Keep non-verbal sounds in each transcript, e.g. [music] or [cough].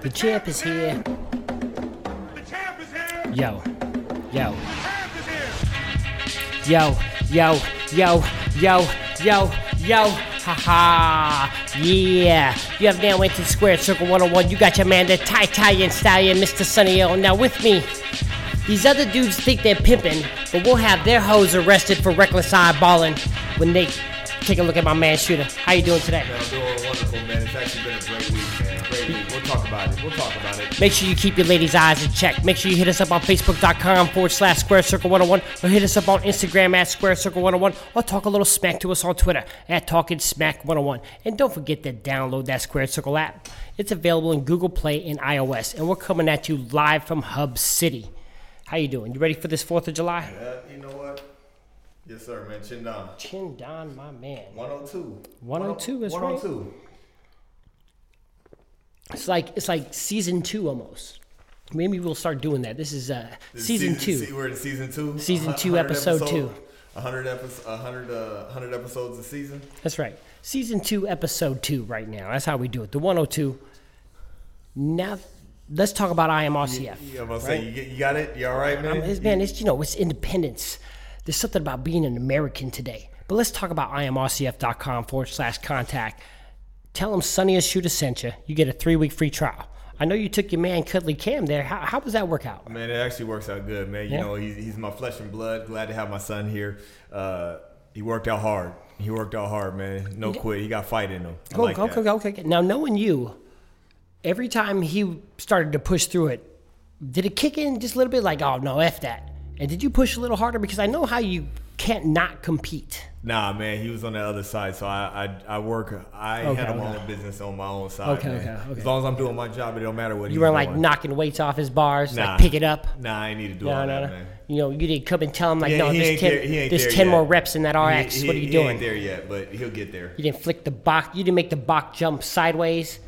The champ is here. The champ is here. Yo, yo, The champ is here. yo, yo, yo, yo, yo, yo. Ha ha. Yeah. You have now entered Square Circle 101. You got your man, the Thai Italian Stallion, Mr. Sunny L. Now with me, these other dudes think they're pimping, but we'll have their hoes arrested for reckless eyeballing when they take a look at my man Shooter. How you doing today? Man, I'm doing wonderful, man. It's actually been a great week, man. Great week. We'll talk about it. We'll talk about it. Make sure you keep your ladies' eyes in check. Make sure you hit us up on Facebook.com forward slash Square Circle 101 or hit us up on Instagram at Square Circle 101 or talk a little smack to us on Twitter at Talking Smack 101. And don't forget to download that Square Circle app. It's available in Google Play and iOS. And we're coming at you live from Hub City. How you doing? You ready for this 4th of July? Yeah, you know what? Yes, sir, man. Chin down. Chin down, my man. 102. 102 is right. 102. It's like it's like season two almost. Maybe we'll start doing that. This is uh, season, two. se- we're in season two. Season A two, hundred episode episodes- two. 100 episodes, 100, uh, 100 episodes a season. That's right. Season two, episode two, right now. That's how we do it. The 102. Now, let's talk about I am RCF. Yeah, I'm gonna say you, get, you got it. You all right, man? Um, it's, man, it's you know, it's independence. There's something about being an American today. But let's talk about imrcf.com forward slash contact. Tell them Sonny Shooter sent you. You get a three week free trial. I know you took your man Cuddly Cam there. How, how does that work out? Man, it actually works out good, man. You Yeah. know, he's, he's my flesh and blood. Glad to have my son here. Uh, he worked out hard. He worked out hard, man. No quit. He got fight in him. I Go, like go, go, go, okay. Now, knowing you, every time he started to push through it, did it kick in just a little bit like, oh, no, F that? And did you push a little harder? Because I know how you can't not compete. Nah, man, he was on the other side, so I I, I work. I Okay, handle my okay. own business on my own side. Okay, okay, okay. As long as I'm doing my job, it don't matter what You weren't like knocking weights off his bars, Nah. like pick it up. Nah, I need to do No, all no, that, man. You know, you didn't come and tell him like, He- no, there's ten, there- there's ten yet. more reps in that RX. he- what are you he doing? ain't there yet, but he'll get there. You didn't flick the box. You didn't make the box jump sideways.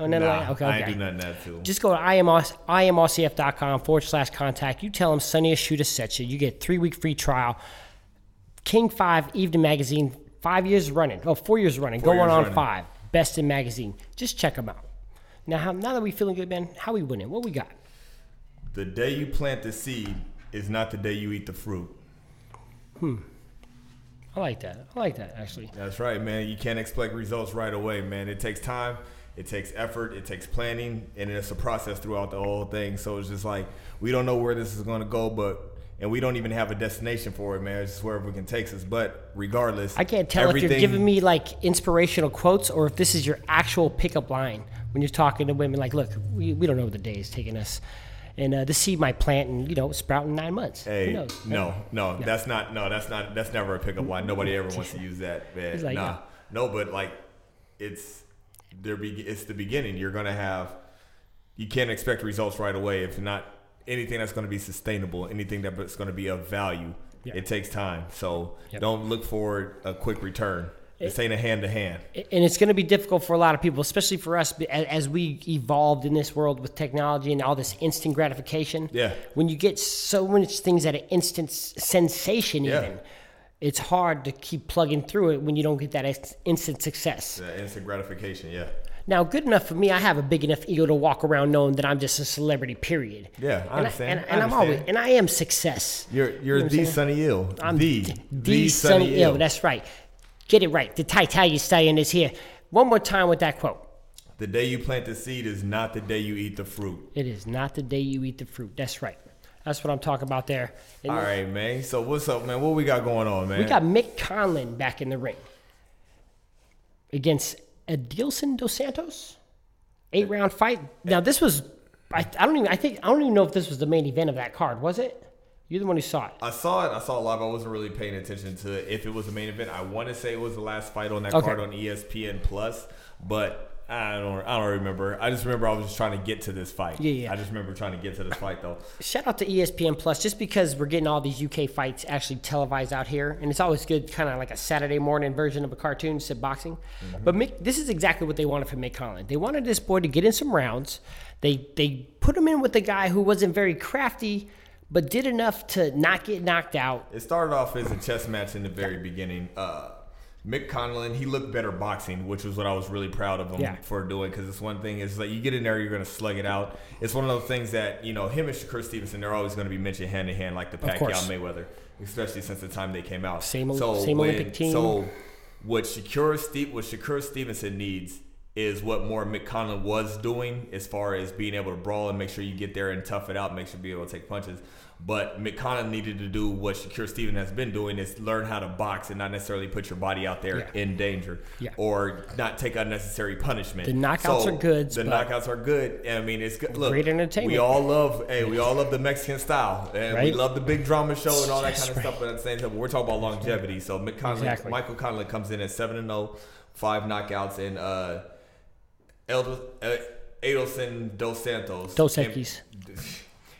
Oh, no, Nah, no, okay, I okay. do nothing that too. Just go to IMR, imrcf.com forward slash contact. You tell them Sunny Shoot a set you. You get three week free trial. King 5 Evening Magazine, five years running. Oh, four years running. Four Going years on running. five. Best in magazine. Just check them out. Now, how, now that we feeling good, man, how we winning? What we got? The day you plant the seed is not the day you eat the fruit. Hmm. I like that. I like that, actually. That's right, man. You can't expect results right away, man. It takes time, it takes effort, it takes planning, and it's a process throughout the whole thing. So it's just like we don't know where this is going to go, but and we don't even have a destination for it, man. It's just wherever we can take us. But regardless, I can't tell if you're giving me like inspirational quotes or if this is your actual pickup line when you're talking to women. Like, look, we, we don't know where the day is taking us, and uh, the seed might plant and you know sprout in nine months. Who Hey, knows? no, no, that's not. No, that's not. That's never a pickup line. Nobody ever wants to use that. Man. Like, nah, no, but like, it's there. Be it's the beginning. You're gonna have. You can't expect results right away if not anything that's going to be sustainable, anything that's going to be of value. Yeah. It takes time. So Yep. don't look for a quick return. This ain't a hand to hand. and it's going to be difficult for a lot of people, especially for us as we evolved in this world with technology and all this instant gratification. Yeah. When you get so much things at an instant sensation, Yeah. even, it's hard to keep plugging through it when you don't get that instant success. The instant gratification. Yeah. Now, good enough for me, I have a big enough ego to walk around knowing that I'm just a celebrity. Period. Yeah, I and understand. and, I and I'm always and I am success. You're you're know the? Sunny Ill. I'm the the Sunny Ill. That's right. Get it right. The Titanian Stallion is here. One more time with that quote. The day you plant the seed is not the day you eat the fruit. It is not the day you eat the fruit. That's right. That's what I'm talking about there. And All right, man. So what's up, man? What we got going on, man? We got Mick Conlan back in the ring against Adeilson Dos Santos. Eight round fight. Now this was. I, I don't even. I think I don't even know if this was the main event of that card. Was it? You're the one who saw it. I saw it. I saw it live. I wasn't really paying attention to if it was the main event. I want to say it was the last fight on that Okay. card on ESPN Plus, but I don't. I don't remember. I just remember I was just trying to get to this fight. Yeah, yeah. I just remember trying to get to this fight though. Shout out to ESPN Plus, just because we're getting all these UK fights actually televised out here, and it's always good, kind of like a Saturday morning version of a cartoon, said boxing. But Mick, this is exactly what they wanted from Mick Conlan. They wanted this boy to get in some rounds. They they put him in with a guy who wasn't very crafty, but did enough to not get knocked out. It started off as a chess match in the very beginning. Uh, Mick Conlan, he looked better boxing, which was what I was really proud of him Yeah. for doing. Because it's one thing is like you get in there, you're gonna slug it out. It's one of those things that you know him and Shakur Stevenson, they're always gonna be mentioned hand in hand, like the Pacquiao. Mayweather, especially since the time they came out. Same- same Olympic team. So what Shakur Steve, what Shakur Stevenson needs is what more Mick Conlan was doing as far as being able to brawl and make sure you get there and tough it out, make sure you be able to take punches. But Conlan needed to do what Shakur Stevenson has been doing is learn how to box and not necessarily put your body out there Yeah. in danger Yeah. or not take unnecessary punishment. The knockouts are good, The knockouts are good. I mean, it's good. Look, Great entertainment. We all love, hey, we all love the Mexican style, and we love the big drama show and all that kind of right. stuff. But at the same time, we're talking about longevity. So Conlan, Exactly. Michael Conlan comes in at seven and 0, five knockouts, and uh, Eldo, uh, Adeilson Dos Santos Dos Equis.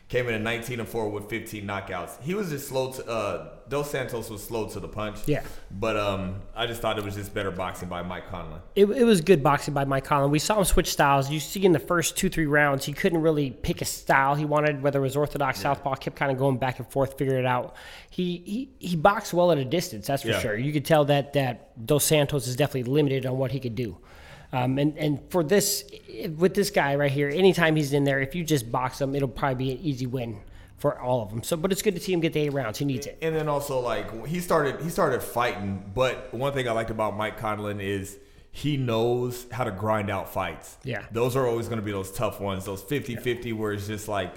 Came in at 19 and 4 with 15 knockouts. He was just slow to uh Dos Santos was slow to the punch. Yeah. But um I just thought it was just better boxing by Mike Conlan. It, it was good boxing by Mike Conlan. We saw him switch styles. You see in the first two, three rounds, he couldn't really pick a style he wanted, whether it was orthodox, southpaw, kept kind of going back and forth, figuring it out. He, he he boxed well at a distance, that's for Yeah. sure. You could tell that that Dos Santos is definitely limited on what he could do. Um, and, and for this, with this guy right here, anytime he's in there, if you just box him, it'll probably be an easy win for all of them. So, but it's good to see him get the eight rounds. He needs it. And then also like he started he started fighting, but one thing I liked about Mike Conlan is he knows how to grind out fights. Yeah. Those are always going to be those tough ones, those 50-50 where it's just like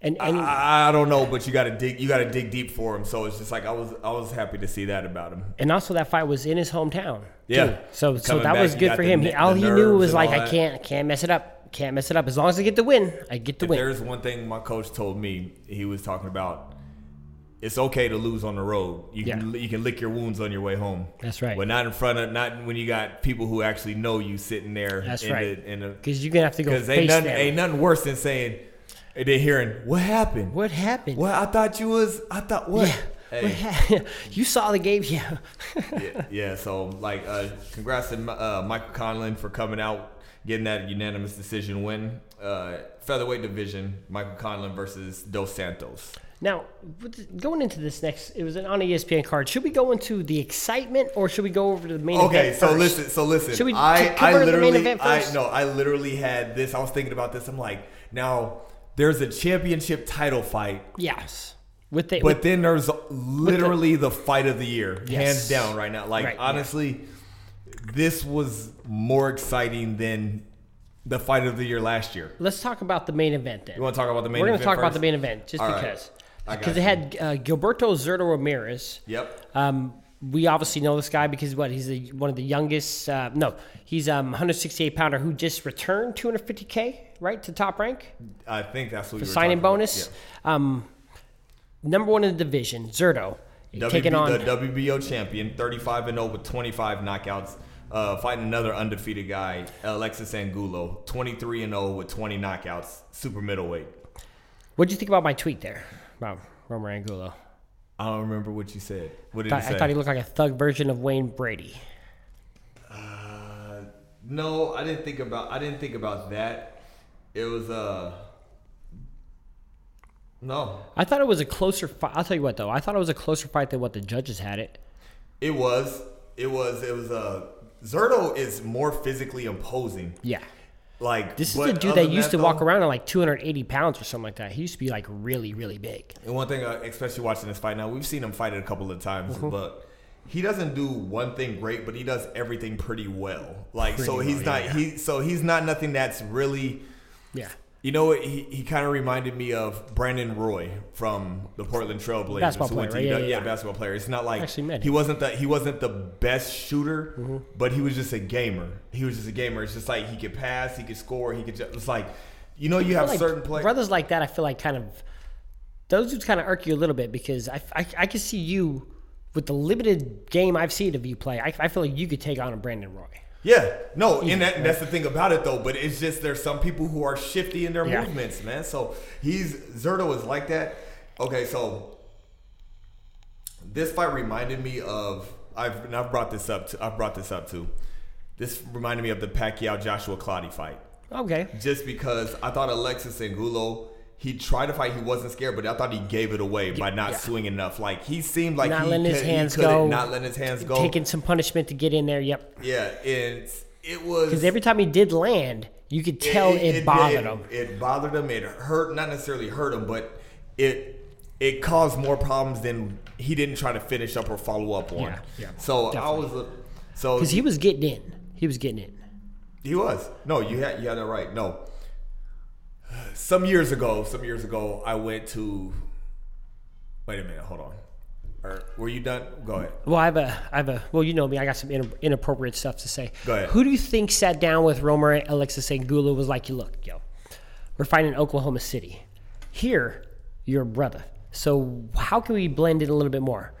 And, and I, I don't know, but you got to dig you got to dig deep for him. So it's just like I was I was happy to see that about him. And also that fight was in his hometown. Yeah. too. So so that back, was good for the him. He, all he knew was like, I can't can't mess it up. Can't mess it up. As long as I get the win, I get the If win. there's one thing my coach told me, he was talking about it's okay to lose on the road. You can you can lick your wounds on your way home. That's right. But not in front of not when you got people who actually know you sitting there. That's in right. The, in the, Because you're gonna have to go Because ain't nothing, them. ain't nothing worse than saying they're hearing what happened. what happened? Well, I thought you was. I thought what. Yeah. What Hey, ha- [laughs] you saw the game, yeah. [laughs] yeah, yeah. So like, uh, congrats to uh, Michael Conlan for coming out, getting that unanimous decision win. Uh, featherweight division, Michael Conlan versus Dos Santos. now, going into this next, it was an on ESPN card. Should we go into the excitement or should we go over to the main Okay, event? Okay, so first? listen, so listen. Should we I, c- I cover the main literally, event I first? no, I literally had this. I was thinking about this. I'm like, now there's a championship title fight, Yes. With the but with, then there's literally the fight of the year, Yes. hands down, right now. Like Right, yeah. honestly, this was more exciting than the fight of the year last year. let's talk about the main event then. You want to talk about the main? We're going to talk about the main event just All right. because. Because it had uh, Gilberto Zurdo Ramirez. Yep. Um, we obviously know this guy because what he's the, one of the youngest. Uh, no, he's um 168 pounder who just returned 250k right to top rank I think that's what we signing bonus. Um, number one in the division, Zurdo Yeah. taking on the WBO champion, 35 and 0 with 25 knockouts. Uh, fighting another undefeated guy, Alexis Angulo, 23 and 0 with 20 knockouts, super middleweight. What do you think about my tweet there about Roamer Angulo? I don't remember what you said. What did Thought- you say? I thought he looked like a thug version of Wayne Brady. Uh, no, I didn't think about. I didn't think about that. It was uh. No, I thought it was a closer fight. I'll tell you what though, I thought it was a closer fight than what the judges had it. it was. It was. It was. Uh, Zurdo is more physically imposing. Yeah. Like This is a dude that used to though- walk around at like 280 pounds or something like that. He used to be like really, really big. And one thing, uh, especially watching this fight now, we've seen him fight it a couple of times, Mm-hmm. but he doesn't do one thing great, but he does everything pretty well. Like so, he's well, not yeah. he so he's not nothing that's really. Yeah. You know what? He, he kind of reminded me of Brandon Roy from the Portland Trailblazers. Basketball who went player, right? Yeah, yeah, yeah. basketball player. It's not like Actually met he wasn't the he wasn't the best shooter, Mm-hmm. but he was just a gamer. He was just a gamer. It's just like he could pass, he could score, he could. Just, it's like you know you have like certain players. brothers like that. I feel like kind of those dudes kind of irk you a little bit because I, I, I can see you with the limited game I've seen of you play. I, I feel like you could take on a Brandon Roy. Yeah, no, and that, that's the thing about it though. But it's just there's some people who are shifty in their Yeah. movements, man. So he's Zurdo is like that. Okay, so this fight reminded me of I've and I've brought this up to I've brought this up too. This reminded me of the Pacquiao Joshua Clottey fight, Okay. just because I thought Alexis Angulo he tried to fight. He wasn't scared, but I thought he gave it away by not yeah. swinging enough. Like he seemed like Not he letting his could- he hands go. not letting his hands go. Taking some punishment to get in there. Yep. yeah, and it was Because every time he did land, you could tell it, bothered it, him. It bothered him. It hurt, not necessarily hurt him, but it it caused more problems than he didn't try to finish up or follow up on. Yeah, yeah, so I was, so Because he was getting in. He was getting in. He was. No, you had you had that right. No. Some years ago, some years ago, I went to. Wait a minute. Hold on. Or, were you done? Go ahead. Well, I have a, I have a. Well, you know me. I got some in, inappropriate stuff to say. Go ahead. Who do you think sat down with Roamer Alexis Angulo was like, "You look, yo, we're fighting in Oklahoma City. Here, you're brother. So how can we blend in a little bit more?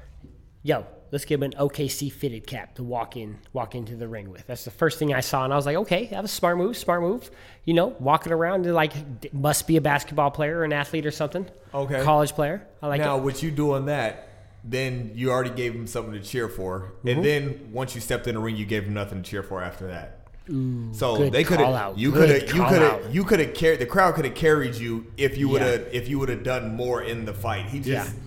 Yo, let's give him an OKC fitted cap to walk in, walk into the ring with. That's the first thing I saw, and I was like, okay, that was a smart move, smart move. You know, walking around and like must be a basketball player or an athlete or something. Okay. college player. I like now, it. with you doing that, then you already gave him something to cheer for, Mm-hmm. and then once you stepped in the ring, you gave him nothing to cheer for after that. so good they could have you could have you could have you could have carried the crowd could have carried you if you would Yeah. have if you would have done more in the fight. He just Yeah.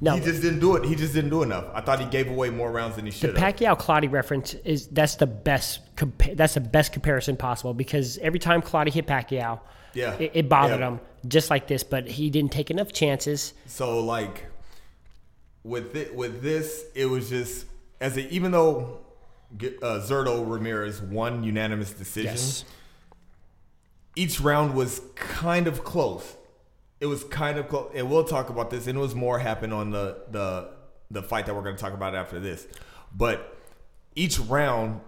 No, he just didn't do it. He just didn't do enough. I thought he gave away more rounds than he should have. Pacquiao Clottey reference is that's the best compa- that's the best comparison possible because every time Clottey hit Pacquiao, Yeah. it, it bothered Yeah. him just like this, but he didn't take enough chances. So like with it, with this, it was just as a, even though uh, Zurdo Ramirez won unanimous decision, each round was kind of close. It was kind of close, and we'll talk about this. And it was more happened on the the the fight that we're going to talk about after this. But each round,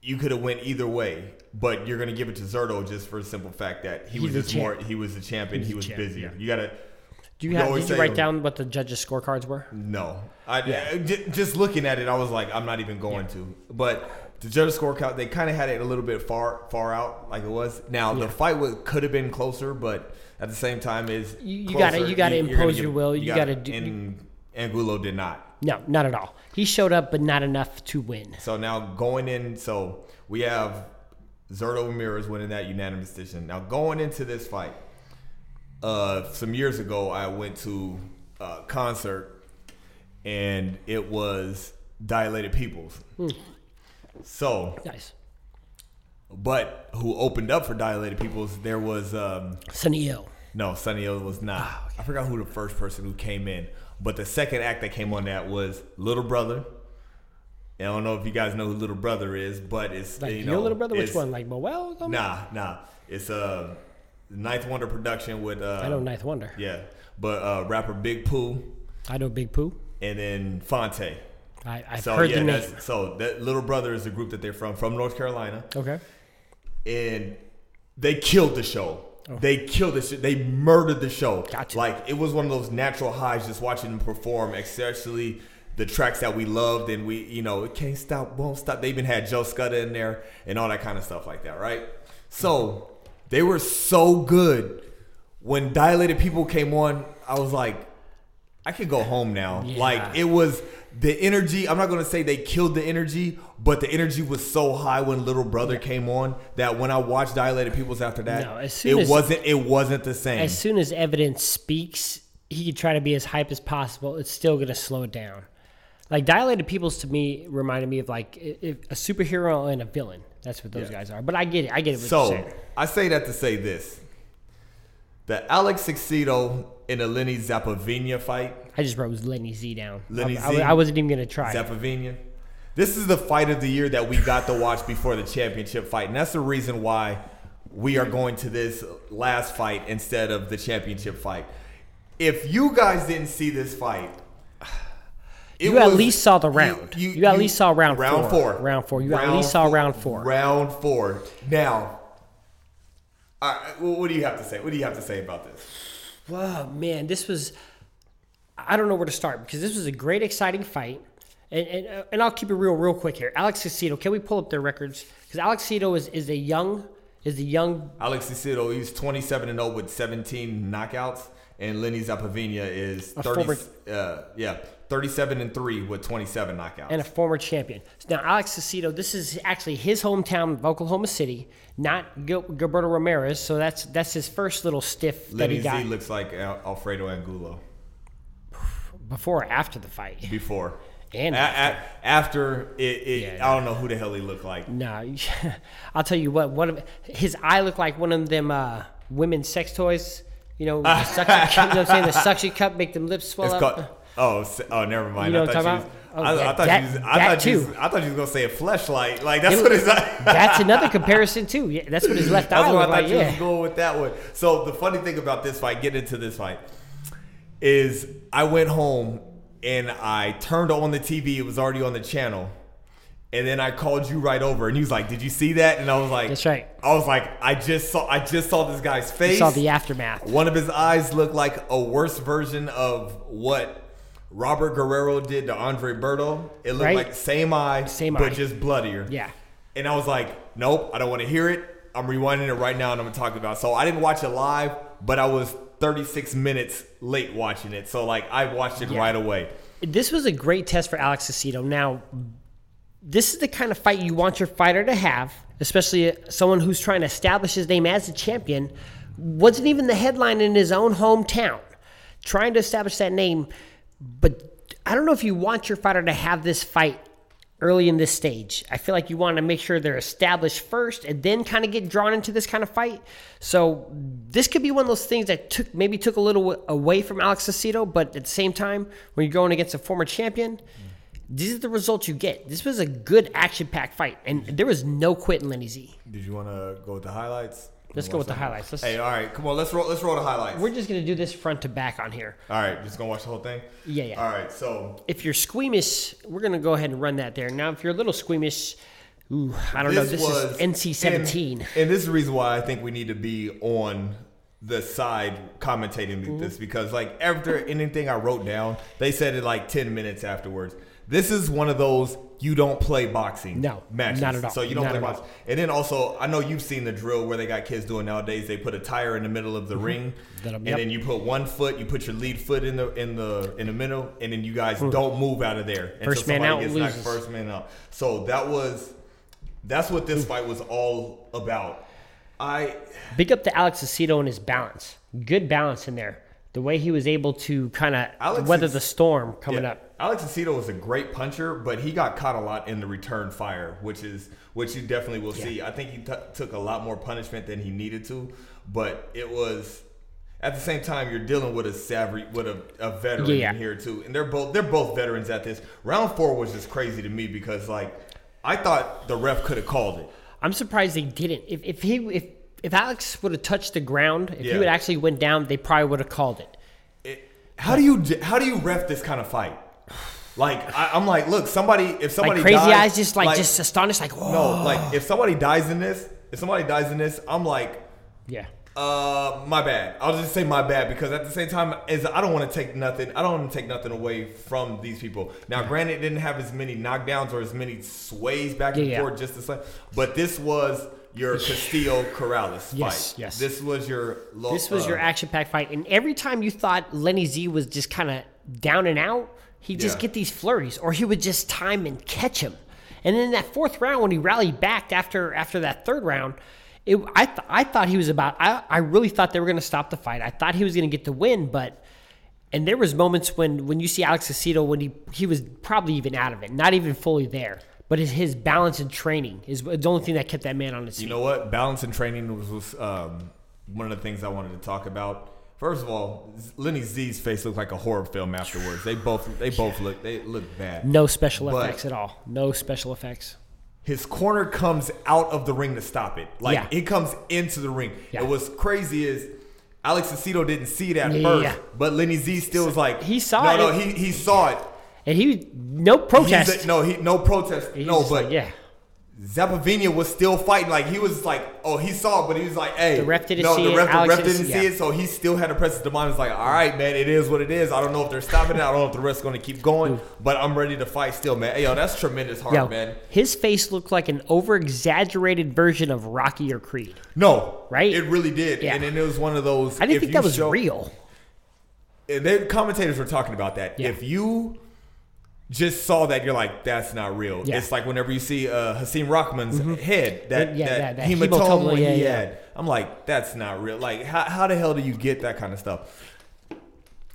you could have went either way. But you're going to give it to Zurdo just for the simple fact that he He's was the just more. He was the champion. He's he was champ, busier. yeah. You got to. Do you have? always Did you say- write down what the judges' scorecards were? No, I, I- uh, j- just looking at it, I was like, I'm not even going to. But the judges' score count, they kind of had it a little bit far, far out, like it was. Now the fight could have been closer, but at the same time, is You- you gotta- you gotta you're impose gonna your will. You gotta- gotta do- And Angulo did not. No, not at all. He showed up, but not enough to win. So now going in, so we have Zurdo Ramirez winning that unanimous decision. Now going into this fight, uh, some years ago, I went to a concert, and it was Dilated Peoples. So, Nice. but who opened up for Dilated Peoples? There was um, Sunny no Sunny was not. Ah, I forgot who the first person who came in, but the second act that came on that was Little Brother. I don't know if you guys know who Little Brother is, but it's Like you your know little brother, which one? Like Moel? Nah, nah. It's uh, Ninth Wonder production with uh, I know Ninth Wonder. Yeah, but uh, rapper Big Pooh I know Big Pooh. and then Phonte. I, I've So heard yeah, the name. so that Little Brother is the group that they're from, from North Carolina, Okay. and they killed the show. Oh. They killed the shit. They murdered the show. Oh. Gotcha. Like it was one of those natural highs just watching them perform, especially the tracks that we loved and we, you know, it can't stop, won't stop. They even had Joe Scudda in there and all that kind of stuff like that, right? So they were so good. When Dilated People came on, I was like, I could go home now. Yeah. Like it was the energy. I'm not gonna say they killed the energy, but the energy was so high when Little Brother came on that when I watched Dilated Peoples after that, No, it as- wasn't it wasn't the same. As soon as evidence speaks, he could try to be as hype as possible. It's still going to slow it down. Like dilated peoples to me reminded me of like a superhero and a villain. That's what those Yeah. guys are. But I get it. I get it. So. I say that to say this: the Alex Saucedo in the Lenny Zappavigna fight, I just wrote Lenny Z down. Lenny I, I- Z? I wasn't even going to try. Zappavigna. This is the fight of the year that we got to watch before the championship fight, and that's the reason why we are going to this last fight instead of the championship fight. If you guys didn't see this fight, [sighs] You at least saw the round. You at least saw round round four. four. Round four. You at least saw round four. Round four. Now, all right, what do you have to say? What do you have to say about this? Wow, man, this was. I don't know where to start because this was a great, exciting fight. And, and, uh, and I'll keep it real, real quick here. Alex Saucedo, can we pull up their records? Because Alex Saucedo is, is a young, is a young. Alex Saucedo, he's 27 and 0 with 17 knockouts, and Lenny Zappavigna is A 30, former- uh, yeah, 37 and three with 27 knockouts. and a former champion. Now, Alex Saucedo, this is actually his hometown of Oklahoma City, not Gil- Gilberto Ramirez. So that's that's his first little stiff that Lenny he Z got looks like Al- Alfredo Angulo before or after the fight. before. And A- a- after it, it Yeah, I don't know who the hell he looked like. No, [laughs] I'll tell you what. One of his eye looked like one of them uh, women's sex toys. You know, the [laughs] suction, you know what I'm saying? The suction cup make them lips swell It's up. called. Oh, oh, never mind. You know I what thought you was, talking about? I, Oh, I thought that- you was, I thought you was. I thought you was gonna say a fleshlight. Like that's It- what it's like. [laughs] That's another comparison too. Yeah, that's what his left [laughs] That's eye what I thought like. you was going with that one. So the funny thing about this fight, getting into this fight, is I went home and I turned on the TV. It was already on the channel. And then I called you right over, and he was like, "Did you see that?" And I was like, That's right. I was like, "I just saw, I just saw this guy's You face. saw the aftermath. One of his eyes looked like a worse version of what Robert Guerrero did to Andre Berto. It looked Right. like same eye, Same but eye. just bloodier. Yeah. And I was like, nope, I don't want to hear it. I'm rewinding it right now and I'm going to talk about it. So I didn't watch it live, but I was 36 minutes late watching it. So like I watched it Yeah. right away. This was a great test for Alex Saucedo. Now, this is the kind of fight you want your fighter to have, especially someone who's trying to establish his name as a champion. Wasn't even the headline in his own hometown, trying to establish that name. But I don't know if you want your fighter to have this fight early in this stage. I feel like you want to make sure they're established first and then kind of get drawn into this kind of fight. So this could be one of those things that took maybe took a little away from Alex Saucedo, but at the same time, when you're going against a former champion, these are the results you get. This was a good action-packed fight, and there was no quit in Lenny Z. Did you want to go with the highlights? Let's go with the highlights. Let's, Hey, all right, come on, let's roll. Let's roll the highlights. we're just gonna do this front to back on here. all right, just gonna watch the whole thing. Yeah, yeah. All right, so If you're squeamish, we're gonna go ahead and run that there. Now, if you're a little squeamish, ooh, I don't know. This is NC-17. And, and this is the reason why I think we need to be on the side commentating Mm-hmm. this because like after anything I wrote down, they said it like ten minutes afterwards. This is one of those you don't play boxing No, matches. not at all. So you don't Not play at all. boxing. And then also I know you've seen the drill where they got kids doing nowadays. They put a tire in the middle of the mm-hmm. ring That'll- and then you put one foot, you put your lead foot in the in the in the middle, and then you guys mm. don't move out of there until. First man somebody out gets knocked loses. first man out. So that was that's what this fight was all about. I Big up to Alex Saucedo and his balance. Good balance in there. The way he was able to kind of weather the storm coming yeah, up. Alex Saucedo was a great puncher, but he got caught a lot in the return fire, which is which you definitely will see. I think he t- took a lot more punishment than he needed to, but it was at the same time you're dealing with a savvy with a, a veteran Yeah. in here too, and they're both they're both veterans at this. Round four was just crazy to me because like I thought the ref could have called it. I'm surprised they didn't. If, if he if if Alex would have touched the ground, if Yeah. he would actually went down, they probably would have called it. it, how do you how do you ref this kind of fight? Like I, I'm like, look, somebody if somebody Like crazy dies, eyes, just like, just astonished, like whoa. no, like if somebody dies in this, if somebody dies in this, I'm like, yeah. uh, my bad. I'll just say my bad because at the same time, is I don't want to take nothing. I don't want to take nothing away from these people. Now, granted, it didn't have as many knockdowns or as many sways back and Yeah, yeah. forth just the same, but this was your Castillo Corrales fight. Yes, yes. This was your. Lo- This was uh, your action-packed fight, and every time you thought Lenny Z was just kind of down and out, he'd just get these flurries, or he would just time and catch him. And then in that fourth round, when he rallied back after after that third round, it, I th- I thought he was about. I I really thought they were going to stop the fight. I thought he was going to get the win, but. And there was moments when, when you see Alex Saucedo when he he was probably even out of it, not even fully there. But his, his balance and training is the only thing that kept that man on his feet. You know what? Balance and training was, was um, one of the things I wanted to talk about. First of all, Lenny Z's face looked like a horror film afterwards. They both they both look they look bad. no special But- effects at all. No special effects. His corner comes out of the ring to stop it. Like Yeah. he comes into the ring. Yeah. And what's crazy is Alex Saucedo didn't see it at Yeah, first, but Lenny Z still was like He saw no, it. No, he he saw it. And he no He's protest. a- no, he no protest. He's no, but like, yeah, Zappavigna was still fighting. Like he was like, oh, he saw it, but he was like, hey, The ref didn't no, see the it, ref, the ref didn't see- it, so he still had a presence of mind. It's like, all right, man, it is what it is. I don't know if they're stopping it. I don't know if the ref's going to keep going, but I'm ready to fight still, man. Hey, yo, that's tremendous heart, yo, man. his face looked like an over exaggerated version of Rocky or Creed. No, Right? It really did, Yeah. and then it was one of those. I didn't think that was show- real. the commentators were talking about that. Yeah. If you just saw that, you're like, that's not real. Yeah. It's like whenever you see uh, Hasim Rahman's head, that, Yeah, that, that- that hematoma hematoma, he yeah, yeah. had. I'm like, that's not real. Like, how, how the hell do you get that kind of stuff?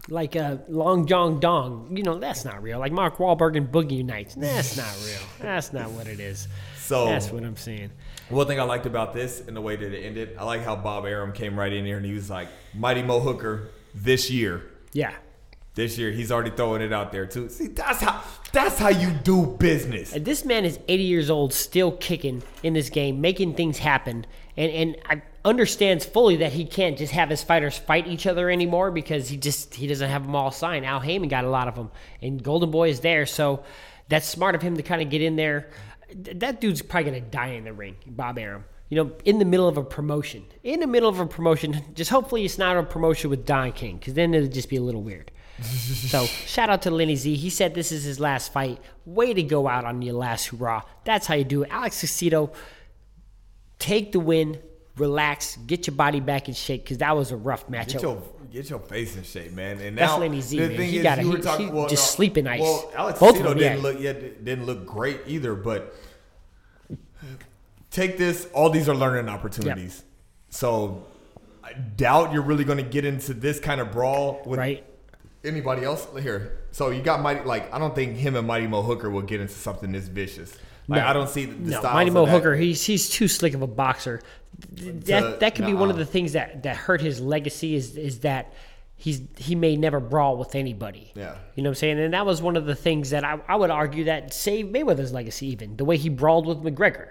Like uh, Long John Dong, you know that's not real. Like Mark Wahlberg and Boogie Nights, that's not [laughs] real. That's not what it is. So That's what I'm saying. One thing I liked about this and the way that it ended, I like how Bob Arum came right in here and he was like, Mighty Mo Hooker this year. Yeah. This year, he's already throwing it out there too. See, that's how that's how you do business. And this man is 80 years old, still kicking in this game, making things happen. And and I understands fully that he can't just have his fighters fight each other anymore because he just he doesn't have them all signed. Al Haymon got a lot of them, and Golden Boy is there, so that's smart of him to kind of get in there. That dude's probably gonna die in the ring, Bob Arum. You know, in the middle of a promotion, in the middle of a promotion. Just hopefully it's not a promotion with Don King, because then it'd just be a little weird. So shout out to Lenny Z. He said this is his last fight. Way to go out on your last hurrah. That's how you do it. Alex Saucedo, take the win, relax, get your body back in shape because that was a rough matchup. Get your get your face in shape, man. And That's now Lenny Z, the man. thing He is, gotta- you were talking, well, just no, sleep in ice. Well, Alex Both of them, didn't yeah. look didn't look great either, but take this. All these are learning opportunities. So I doubt you're really going to get into this kind of brawl with right? Anybody else here. So you got Mighty like I don't think him and Mighty Mo Hooker will get into something this vicious. Like No. I don't see the, the No, styles Mighty of Mo that. Hooker, he's he's too slick of a boxer. That that could be one of the things that that hurt his legacy is is that he's he may never brawl with anybody. Yeah. You know what I'm saying? And that was one of the things that I, I would argue that saved Mayweather's legacy even, the way he brawled with McGregor.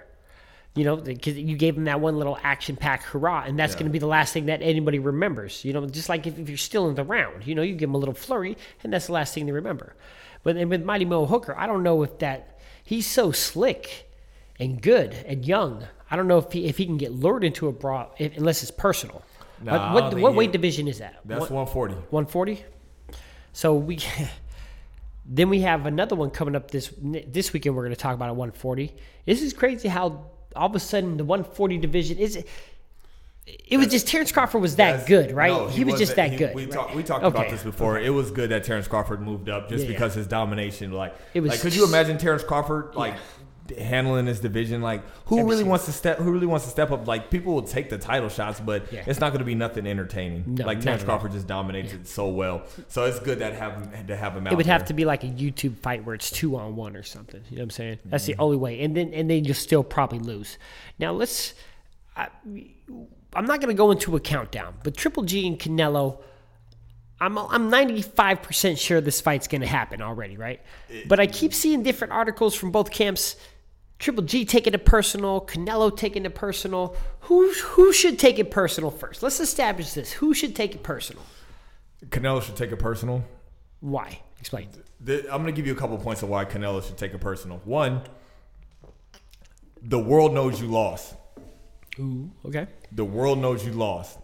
You know, because you gave him that one little action pack hurrah, and that's Yeah. going to be the last thing that anybody remembers. You know, just like if, if you're still in the round, you know, you give him a little flurry, and that's the last thing they remember. But and with Mighty Mo Hooker, I don't know if that he's so slick and good and young. I don't know if he if he can get lured into a brawl if, unless it's personal. Nah, what what, what weight division is that? That's 140. 140. So we [laughs] then we have another one coming up this this weekend. We're going to talk about at 140. This is crazy how all of a sudden the 140 division is. It was just Terrence Crawford was that good, right? no, he, was just that he- good. We, right? talked, we talked about this before. It was good that Terrence Crawford moved up just Yeah, yeah. because his domination. Like, It was like, could you imagine Terrence Crawford like handling this division? Like, who Every really wants to step? Who really wants to step up? Like, people will take the title shots, but Yeah. it's not going to be nothing entertaining. No, like Terrence. Crawford just dominates it so well. So it's good that have to have him out. It would have to be like a YouTube fight where it's two on one or something. You know what I'm saying? That's Mm-hmm. the only way. And then and then you'll still probably lose. Now let's. I, I'm not going to go into a countdown, but Triple G and Canelo. I'm I'm 95% sure this fight's going to happen already, right? But I keep seeing different articles from both camps. Triple G taking it personal, Canelo taking it personal. Who who should take it personal first? Let's establish this. Who should take it personal? Canelo should take it personal. Why? Explain. The, I'm going to give you a couple points of why Canelo should take it personal. One, the world knows you lost. Ooh, okay. The world knows you lost.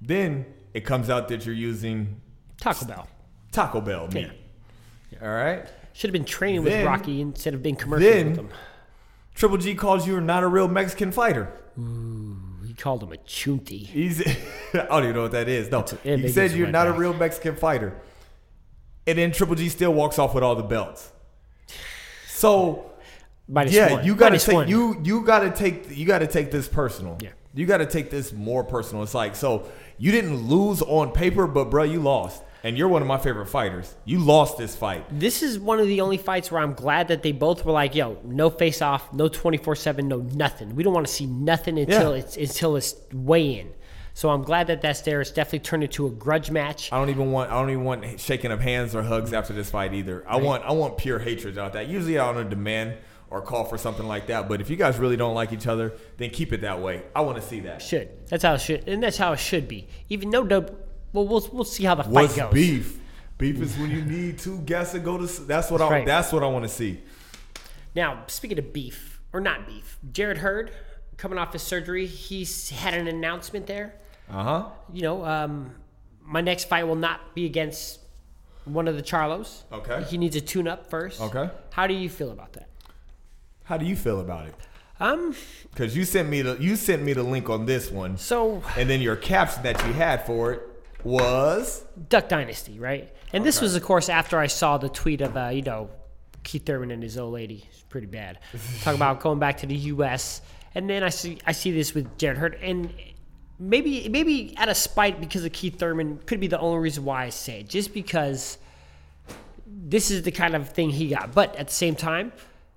Then it comes out that you're using Taco Bell. Taco Bell meat. All right. Should have been training Then- with Rocky instead of being commercial then- with him. Triple G calls you not a real Mexican fighter. He called him a chunti. He's [laughs] I don't even know what that is. No, yeah, he said you're not a real Mexican fighter, and then Triple G still walks off with all the belts. So yeah, you got to Minus take you you got to take you got to take this personal. Yeah. you got to take this more personal. It's like so you didn't lose on paper, but bro, you lost, and you're one of my favorite fighters. You lost this fight. This is one of the only fights where I'm glad that they both were like, "Yo, no face off, no 24/7, no nothing. We don't want to see nothing until Yeah. it's until it's weigh in." So I'm glad that that's there. It's definitely turned into a grudge match. I don't even want I don't even want shaking of hands or hugs after this fight either. I want I want pure hatred out that. Usually I don't demand or call for something like that, but if you guys really don't like each other, then keep it that way. I want to see that. Should that's how it should, and that's how it should be. Even no dope. Well, we'll we'll see how the fight What's goes. beef? Beef is when you need two guests to go to. That's what I. right. That's what I want to see. Now, speaking of beef or not beef, Jarrett Hurd coming off his surgery, he's had an announcement there. Uh huh. You know, um, my next fight will not be against one of the Charlos. Okay. He needs a tune up first. Okay. How do you feel about that? How do you feel about it? Um, Because you sent me the you sent me the link on this one, so and then your caption that you had for it was Duck Dynasty, right? And this was, of course, after I saw the tweet of, uh, you know, Keith Thurman and his old lady. It's pretty bad. [laughs] Talk about going back to the U.S. And then I see I see this with Jarrett Hurd, and maybe maybe out of spite because of Keith Thurman could be the only reason why I say it, just because this is the kind of thing he got. But at the same time,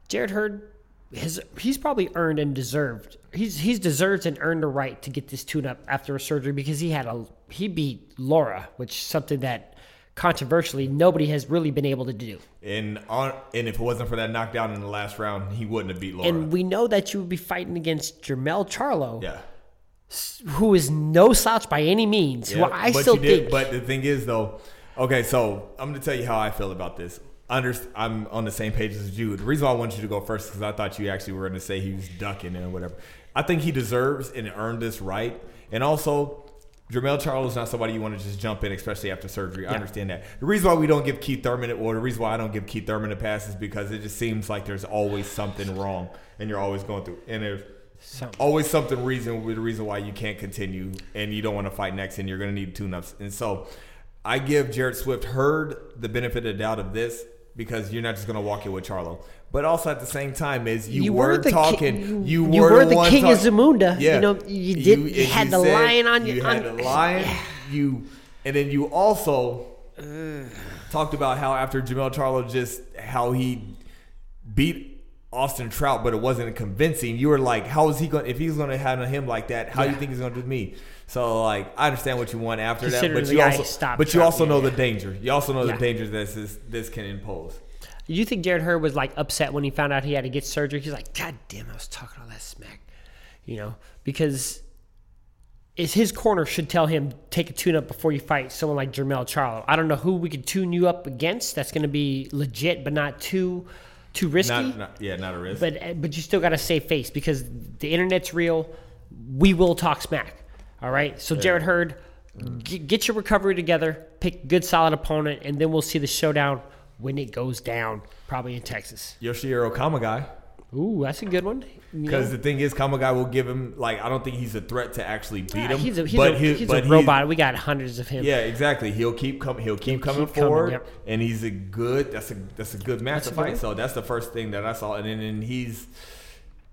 Jarrett Hurd his he's probably earned and deserved he's he's deserved and earned the right to get this tune up after a surgery because he had a he beat Lara, which is something that controversially nobody has really been able to do. and on and if it wasn't for that knockdown in the last round, he wouldn't have beat Lara. And we know that you would be fighting against Jermell Charlo, yeah. who is no slouch by any means. Yeah, who I but still you did- think But the thing is, though, okay, so I'm going to tell you how I feel about this. Under, I'm on the same page as you. The reason why I wanted you to go first because I thought you actually were going to say he was ducking and whatever. I think he deserves and earned this right. And also, Jermell Charlo is not somebody you want to just jump in, especially after surgery. I understand that. The reason why we don't give Keith Thurman, or the reason why I don't give Keith Thurman a pass is because it just seems like there's always something wrong, and you're always going through. And there's Something. always something reason with the reason why you can't continue and you don't want to fight next and you're going to need tune-ups and so i give jarrett swift hurd the benefit of the doubt of this because you're not just going to walk in with charlo but also at the same time is you, You were, were the ki- talking you- you, you were, were the one king of talk- Zamunda. yeah You know, you did- you and had the lion on you your- had on- the lion you and then you also talked about how after Jermell Charlo just how he beat Austin Trout, but it wasn't convincing. You were like, how is he going? If he's going to have him like that, how do you think he's going to do me? So like, I understand what you want after that, but you also, but you also know yeah. the danger. You also know Yeah. the danger that this this can impose. You think Jarrett Hurd was like upset when he found out he had to get surgery? He's like, God damn, I was talking all that smack, you know, because is his corner should tell him take a tune up before you fight someone like Jermell Charlo. I don't know who we could tune you up against. That's going to be legit, but not too too risky. Not, not yeah, not a risk. but but you still got to save face because the internet's real. We will talk smack. All right. So Jarrett Hurd, mm. g- get your recovery together, pick good solid opponent, and then we'll see the showdown when it goes down, probably in Texas. Yoshihiro Kamegai. Ooh, that's a good one. Because the thing is, Kamegai will give him like I don't think he's a threat to actually beat Yeah, him. he's a he's but a, he- he's but a robot. We got hundreds of him. Yeah, exactly. He'll keep coming. He'll keep coming keep coming, forward, yep. and he's a good. That's a that's a good match That's to a good fight. one. So that's the first thing that I saw, and then and he's.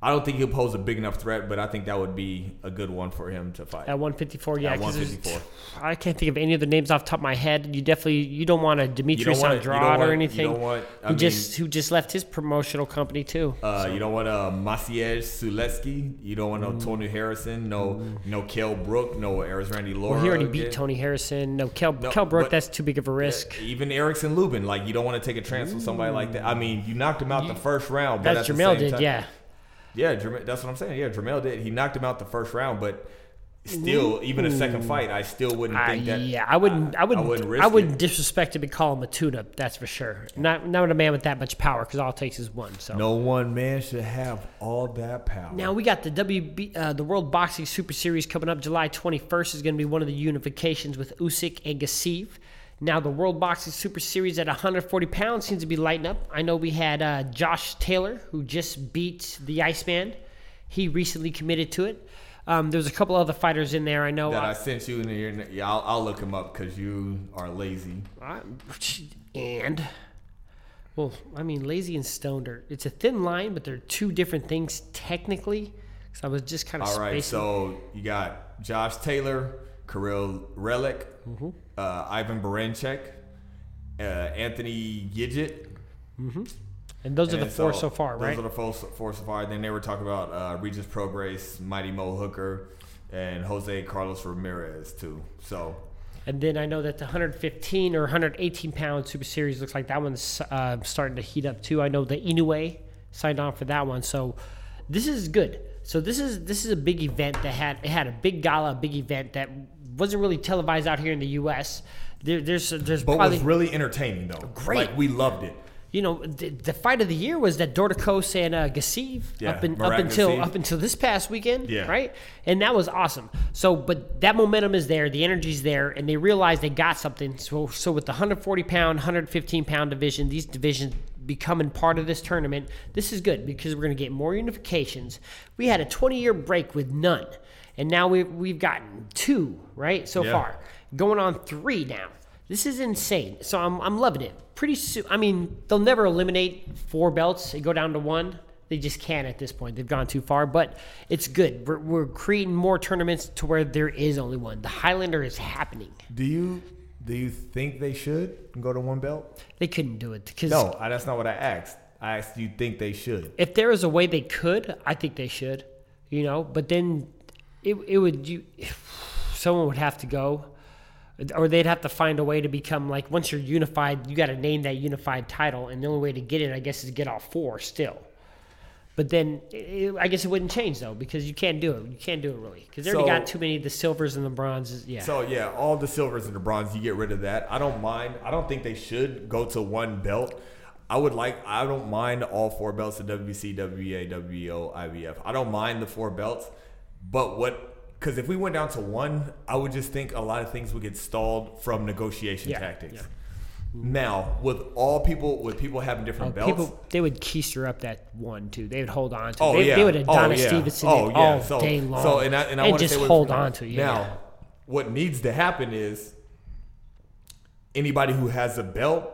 I don't think he'll pose a big enough threat, but I think that would be a good one for him to fight. At 154, yeah. At 'cause there's- 154. I can't think of any of the names off the top of my head. You definitely you don't want a Demetrius you Andrade or you anything. don't want- I who mean- just who just left his promotional company too. Uh, you don't want uh, Maciej Sulecki. You don't want no Tony Harrison. No, no Kel Brook. No Erislandy Lara. Well, he already beat again. Tony Harrison. No, Kel, No, Kel Brook, that's too big of a risk. Even Erickson Lubin, like you don't want to take a chance with somebody like that. I mean, you knocked him out the first round, but That's Jamel did, time- yeah. Yeah, that's what I'm saying. Yeah, Jamel did. He knocked him out the first round, but still, even a second fight, I still wouldn't Uh, think that. yeah, I wouldn't, I, wouldn't, I wouldn't wouldn't, it. disrespect him and call him a tune-up. That's for sure. Not, not a man with that much power, because all it takes is one. So No one man should have all that power. now we got the WB, uh, the World Boxing Super Series coming up July 21st is going to be one of the unifications with Usyk and Gassiev. Now the World Boxing Super Series at 140 pounds seems to be lighting up. I know we had uh, Josh Taylor who just beat the Iceman. He recently committed to it. Um, there's a couple other fighters in there. I know. that uh, I sent you in here. Yeah, I'll, I'll look him up because you are lazy. I- and well, I mean, lazy and stoned are it's a thin line, but they're two different things technically. Because I was just kind of All right, spacing. so you got Josh Taylor, Kiryl Relikh, Mm-hmm. Uh, Ivan Baranchyk, uh, Anthony Yigit. and those are the four so far, right? those are the four, four so far. Then they were talking about uh, Regis Prograis, Mighty Mo Hooker, and Jose Carlos Ramirez too. So and then I know that the 115 or 118 pound Super Series looks like that one's uh, starting to heat up too. I know the Inoue signed on for that one, so this is good. So this is this is a big event that had it had a big gala, a big event that wasn't really televised out here in the U.S. There, there's there's but probably was really entertaining though. Great. like we loved it. you know, the, the fight of the year was that Dorticos and uh, Gassiev Yeah, up, in, up until Gassiev. up until this past weekend, Yeah. right? And that was awesome. So, but that momentum is there, the energy's there, and they realized they got something. So, so with the 140 pound, 115 pound division, these divisions becoming part of this tournament, this is good because we're going to get more unifications. We had a 20 year break with none, and now we've we've gotten two, right, so Yeah. far. going on three now. This is insane. So I'm, I'm loving it. Pretty soon, I mean, they'll never eliminate four belts and go down to one. They just can't at this point. They've gone too far, but it's good. We're, we're creating more tournaments to where there is only one. The Highlander is happening. Do you do you think they should go to one belt? They couldn't do it because No, I, that's not what I asked. I asked, do you think they should? if there is a way they could, I think they should. You know, but then it it would you someone would have to go, or they'd have to find a way to become like once you're unified, you got to name that unified title, and the only way to get it, I guess, is get all four still. But then it, I guess it wouldn't change though because you can't do it. You can't do it really because they already got too many of the silvers and the bronzes. Yeah. So yeah, all the silvers and the bronze, you get rid of that. I don't mind. I don't think they should go to one belt. I would like. I don't mind all four belts of WBC, WBA, WBO, IBF. I don't mind the four belts, but what? Because if we went down to one, I would just think a lot of things would get stalled from negotiation Yeah, tactics. yeah. Now, with all people, with people having different Oh, belts, people they would keister up that one too. They would hold on to. it. Oh they, yeah, they would oh, yeah. Stevenson oh, yeah. all so, day long. So and I, and I and just hold on to. it. Yeah. Now, what needs to happen is anybody who has a belt,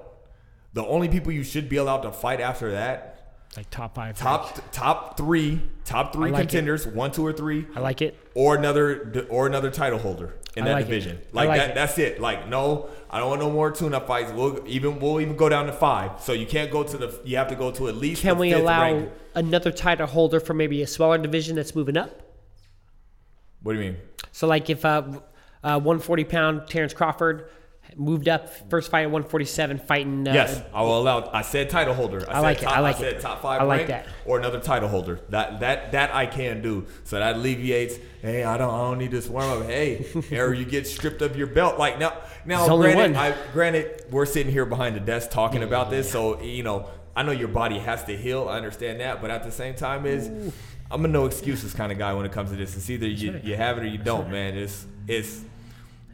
the only people you should be allowed to fight after that, like top five. top top three, top three like it. contenders, one, two, or three, I like it. or another or another title holder in I that like it. division. I Like, like that. it. That's it. Like no, I don't want no more tune-up fights. We'll even we'll even go down to five. So you can't go to the. You have to go to at least. Can we allow ranked. another title holder for maybe a smaller division that's moving up? What do you mean? So like if uh, uh 140 pound Terrence Crawford moved up first fight at 147 fighting. Uh, Yes, I will allow. I said title holder. I, I said like it, Top, I like said it. top five I like that. or another title holder. That that that I can do. So that alleviates. Hey, I don't. I don't need this warm up. Hey, [laughs] or you get stripped of your belt. Like now, now. Granted. I, granted, we're sitting here behind the desk talking about this. So you know, I know your body has to heal. I understand that, but at the same time, is I'm a no excuses kind of guy when it comes to this. It's either you, you have it or you don't, man. It's it's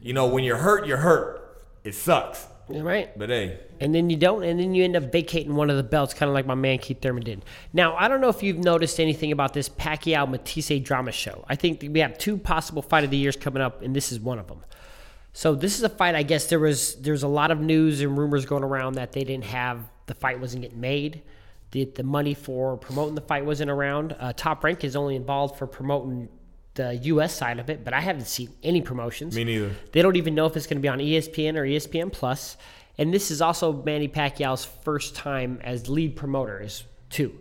you know when you're hurt, you're hurt. It sucks. Right. But hey, and then you don't, and then you end up vacating one of the belts, kind of like my man Keith Thurman did. Now, I don't know if you've noticed anything about this Pacquiao Matthysse drama show. I think we have two possible fight of the years coming up, and this is one of them. So this is a fight. I guess there was there's a lot of news and rumors going around that they didn't have the fight wasn't getting made. The, the money for promoting the fight wasn't around. Uh, Top Rank is only involved for promoting the U.S. side of it, but I haven't seen any promotions. Me neither. They don't even know if it's going to be on ESPN or ESPN Plus. And this is also Manny Pacquiao's first time as lead promoter, is too,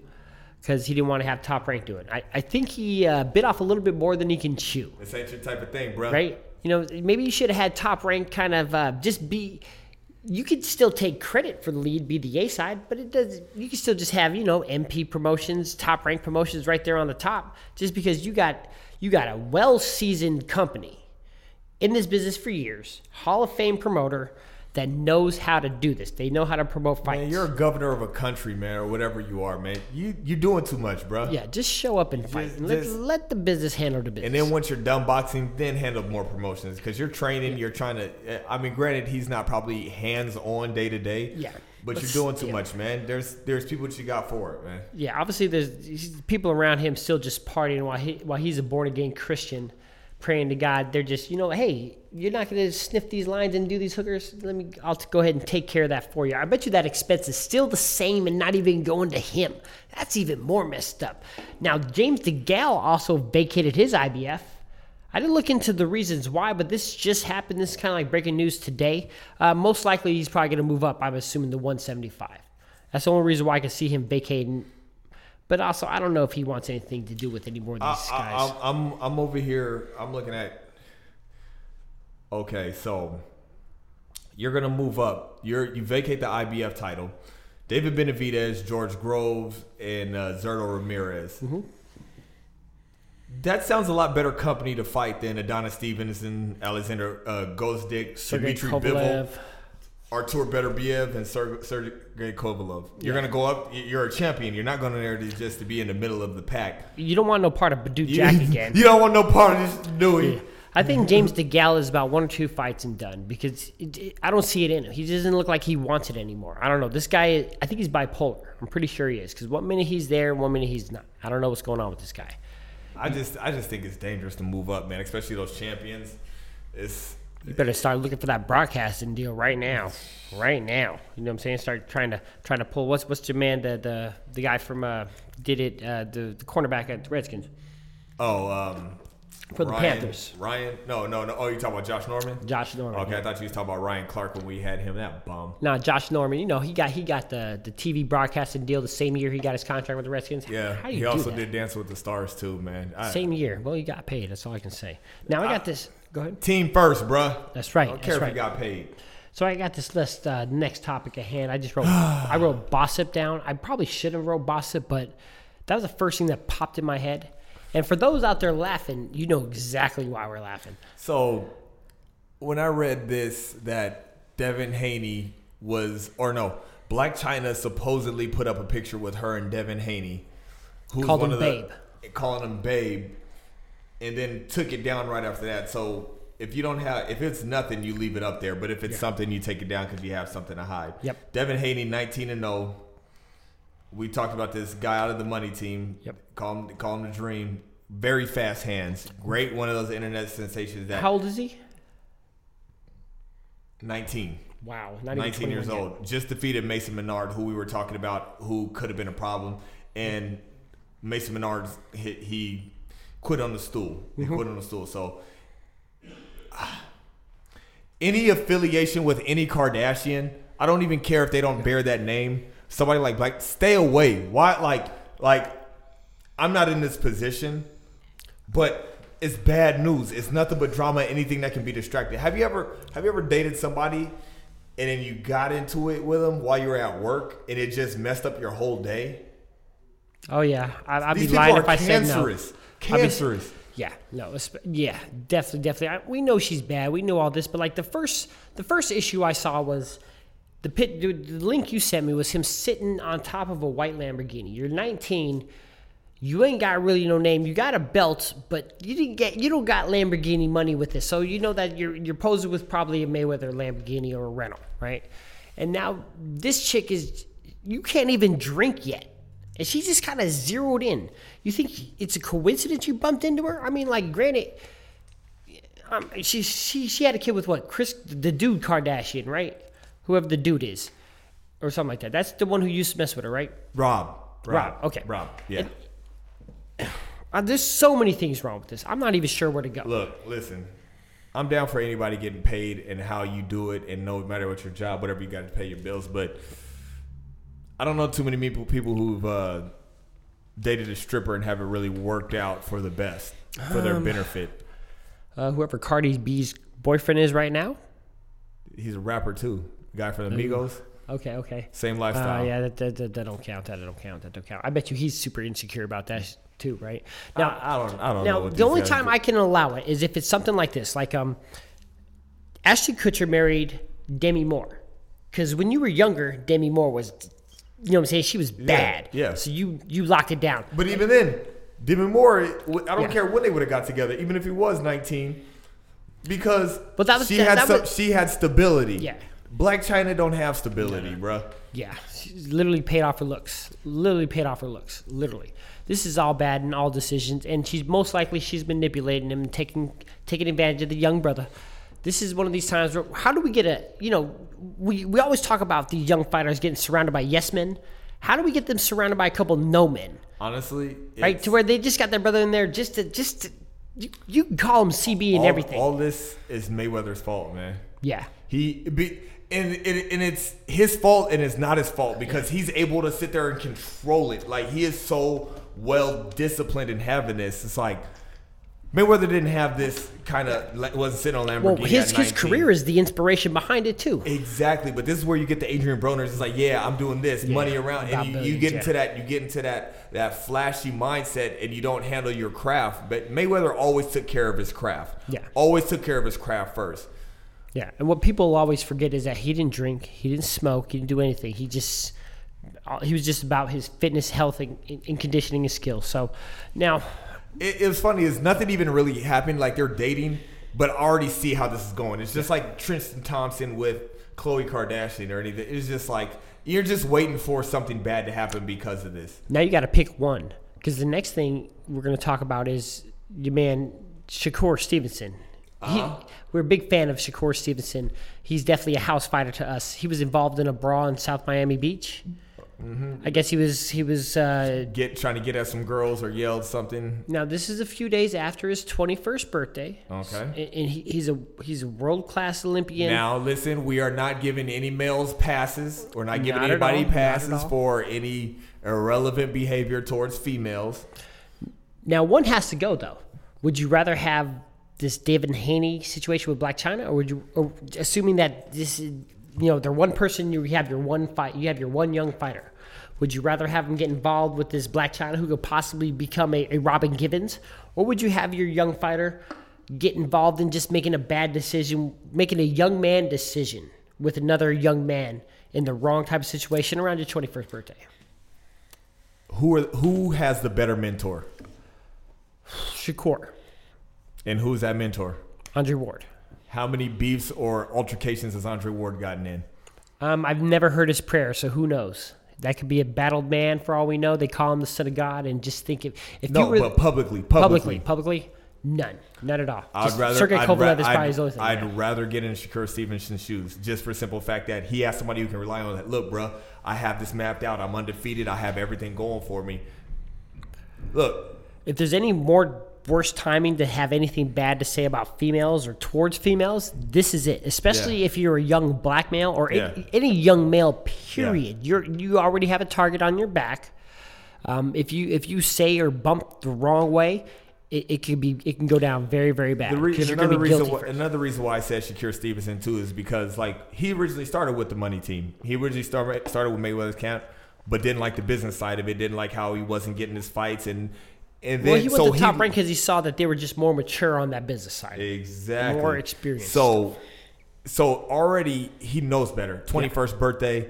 because he didn't want to have Top Rank do it. I, I think he uh, bit off a little bit more than he can chew, This ain't your type of thing, bro. right? You know, maybe you should have had Top Rank kind of uh, just be. You could still take credit for the lead, be the A side, but it does. You can still just have you know MP promotions, Top Rank promotions right there on the top, just because you got you got a well seasoned company in this business for years, Hall of Fame promoter that knows how to do this. They know how to promote fights. Man, you're a governor of a country, man, or whatever you are, man. You you're doing too much, bro. yeah, just show up and fight. Just- and let, just- let the business handle the business. And then once you're done boxing, then handle more promotions because you're training. You're trying to. eh, I mean, granted, he's not probably hands on day to day. Yeah, But, but you're doing too still. much, man. There's there's people that you got for it, man. yeah, obviously there's people around him still just partying while he while he's a born again Christian, praying to God. They're just you know, hey, you're not going to sniff these lines and do these hookers. Let me, I'll go ahead and take care of that for you. I bet you that expense is still the same and not even going to him. That's even more messed up. Now James DeGale also vacated his IBF. I didn't look into the reasons why, but this just happened. This is kind of like breaking news today. Uh, most likely, he's probably going to move up. I'm assuming the 175. That's the only reason why I can see him vacating. But also, I don't know if he wants anything to do with any more of these I, guys. I, I'm I'm over here. I'm looking at. Okay, so you're gonna move up. You're you vacate the IBF title. David Benavidez, George Groves, and uh, Zurdo Ramirez. Mm-hmm. That sounds a lot better company to fight than Adonis Stevenson, Alexander uh, Gozdik, Dmitry Bivol, Artur Beterbiev, and Ser- Sergey Kovalev. You're gonna go up. You're a champion. You're not going there to just to be in the middle of the pack. You don't want no part of Badou Jack [laughs] again. you don't want no part of this Dewey. I think James DeGale is about one or two fights and done because it, it- I don't see it in him. He doesn't look like he wants it anymore. I don't know. This guy, I think he's bipolar. I'm pretty sure he is because one minute he's there, one minute he's not. I don't know what's going on with this guy. I just I just think it's dangerous to move up, man. Especially those champions. It's You better start looking for that broadcasting deal right now, right now. You know what I'm saying? Start trying to trying to pull. What's what's your man the the, the guy from uh, did it uh, the the cornerback at the Redskins Oh, um, for the Ryan, Panthers? Ryan? No, no, no. Oh, you talking about Josh Norman? Josh Norman. Okay, I thought you was talking about Ryan Clark when we had him. That bum. Now Josh Norman, you know he got he got the the TV broadcasting deal the same year he got his contract with the Redskins. Yeah, how do you he do also that? did Dance with the Stars too, man. I, Same year. Well, he got paid. That's all I can say. Now I got this. Go ahead. Team first, bruh. That's right. I don't care That's if right. he got paid. So I got this list. Uh, next topic at hand. I just wrote. I wrote Bossip down. I probably should have wrote Bossip, but that was the first thing that popped in my head. And for those out there laughing, you know exactly why we're laughing. So when I read this, that Devin Haney was, or no, Blac Chyna supposedly put up a picture with her and Devin Haney, who's Called one him of the, calling him Babe, and then took it down right after that. So if you don't have, if it's nothing, you leave it up there. But if it's something, you take it down because you have something to hide. Yep. Devin Haney, nineteen and zero. We talked about this guy out of the money team. Yep. Call him, call him the Dream. Very fast hands. Great, one of those internet sensations that How old is he? 19. Wow, not 19 years yet. old. Just defeated Mason Menard, who we were talking about, who could have been a problem. And Mason Menard, he, he quit on the stool. He Mm-hmm. quit on the stool. So, [sighs] any affiliation with any Kardashian, I don't even care if they don't bear that name. Somebody like like stay away. Why like like I'm not in this position, but it's bad news. It's nothing but drama. Anything that can be distracted. Have you ever have you ever dated somebody and then you got into it with them while you were at work and it just messed up your whole day? Oh yeah, I, I'd be lying if I said no. cancerous. Be- Cancerous. Yeah, no, yeah, definitely, definitely. I, we know she's bad. We know all this, but like the first, the first issue I saw was the pit. The, link you sent me was him sitting on top of a white Lamborghini. You're 19. You ain't got really no name. You got a belt, but you didn't get. You don't got Lamborghini money with this. So you know that you're you're posing with probably a Mayweather Lamborghini or a rental, right? And now this chick is. You can't even drink yet. And she just kind of zeroed in. You think it's a coincidence you bumped into her? I mean, like, granted, um, she she she had a kid with what? Chris, the dude Kardashian, right? Whoever the dude is, or something like that. That's the one who used to mess with her, right? Rob. Rob, okay. Rob. Yeah. [sighs] Uh, there's so many things wrong with this. I'm not even sure where to go. Look, listen. I'm down for anybody getting paid and how you do it, and no matter what your job, whatever you got to pay your bills. But I don't know too many people people who've uh, dated a stripper and haven't really worked out for the best for their Um, benefit. Uh, whoever Cardi B's boyfriend is right now. He's a rapper too, guy from the Migos. Okay, okay. Same Uh, lifestyle. yeah, that, that, that, that don't count. That don't count. That don't count. I bet you he's super insecure about that too, right? Now, I, I don't. I don't know. Now, the only time do. I can allow it is if it's something like this, like um, Ashton Kutcher married Demi Moore, because when you were younger, Demi Moore was, you know, what I'm saying she was bad. yeah. So you you locked it down. But even then, Demi Moore, I don't Yeah. care when they would have got together, even if he was 19, because But that was- she that- had that some, was- she had stability. Yeah. Blac Chyna don't have stability, bruh. Yeah, she literally paid off her looks. Literally paid off her looks. Literally, this is all bad in all decisions, and she's most likely she's manipulating him, and taking taking advantage of the young brother. This is one of these times where how do we get a you know we we always talk about the young fighters getting surrounded by yes men. How do we get them surrounded by a couple no men, Honestly, right? To where they just got their brother in there just to just to, you, you can call him CB and all, everything. All this is Mayweather's fault, man. yeah, He be and, and and it's his fault and it's not his fault because he's able to sit there and control it. Like he is so well disciplined in having this. It's like Mayweather didn't have this kind of wasn't sitting on Lamborghini. well, his his career is the inspiration behind it too. Exactly, but this is where you get the Adrien Broners. It's like, yeah, I'm doing this, money around, and you, you get yeah. into that, you get into that that flashy mindset, and you don't handle your craft. But Mayweather always took care of his craft. Yeah. always took care of his craft first. Yeah, and what people always forget is that he didn't drink, he didn't smoke, he didn't do anything. He just uh, he was just about his fitness, health, and, and conditioning his skills. So now, It, it was funny is nothing even really happened. Like they're dating, but I already see how this is going. It's just like Tristan Thompson with Khloe Kardashian or anything. It's just like you're just waiting for something bad to happen because of this. now you got to pick one because the next thing we're going to talk about is your man Shakur Stevenson. Uh-huh. He, we're a big fan of Shakur Stevenson. He's definitely a house fighter to us. He was involved in a brawl in South Miami Beach. Mm-hmm. I guess he was he was uh, Get trying to get at some girls or yelled something. now this is a few days after his 21st birthday. Okay. And, and he, he's a he's a world class Olympian. Now listen, we are not giving any males passes. We're not giving Not anybody all, passes for any irrelevant behavior towards females. Now, one has to go though. Would you rather have this David Haney situation with Blac Chyna, or would you, or assuming that this is, you know, they're one person, you have your one fight, you have your one young fighter. Would you rather have him get involved with this Blac Chyna who could possibly become a, a Robin Givens, or would you have your young fighter get involved in just making a bad decision, making a young man decision with another young man in the wrong type of situation around your 21st birthday? Who are who has the better mentor? Shakur, And who's that mentor? Andre Ward. How many beefs or altercations has Andre Ward gotten in? Um, I've never heard his prayer, so who knows? That could be a battled man for all we know. They call him the son of God, and just think if if No, you were but publicly, publicly, publicly. publicly, none, none at all. I'd Just rather. Sergey I'd, Kovalev is probably his only thing. I'd rather get in Shakur Stevenson's shoes, just for simple fact that he has somebody who can rely on. That look, bro, I have this mapped out. I'm undefeated. I have everything going for me. Look, If there's any more worse timing to have anything bad to say about females or towards females, this is it. Especially Yeah. if you're a young black male or Yeah. any, any young male. Period. You're you already have a target on your back. Um, if you if you say or bump the wrong way, it, it could be it can go down very very bad. Re- another reason, why, another reason why I said Shakur Stevenson too is because like he originally started with the money team. He originally started started with Mayweather's camp, but didn't like the business side of it. Didn't like how he wasn't getting his fights, and and then Well, he went so to top rank because he saw that they were just more mature on that business side. exactly more experienced. So so already he knows better. Twenty first birthday.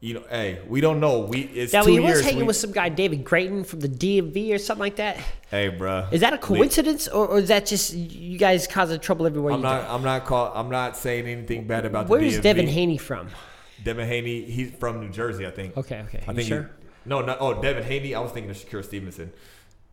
You know, hey, we don't know. We it's Now two he was years. hanging we- with some guy, David Grayton from the DMV or something like that. hey, bro, Is that a coincidence, or, or is that just you guys causing trouble everywhere I'm you not. go? I'm not call. I'm not saying anything bad about the Where is DMV. Devin Haney from? Devin Haney. He's from New Jersey, I think. Okay, okay. I You think he- sure? no, no. Oh, Devin Haney. I was thinking of Shakur Stevenson.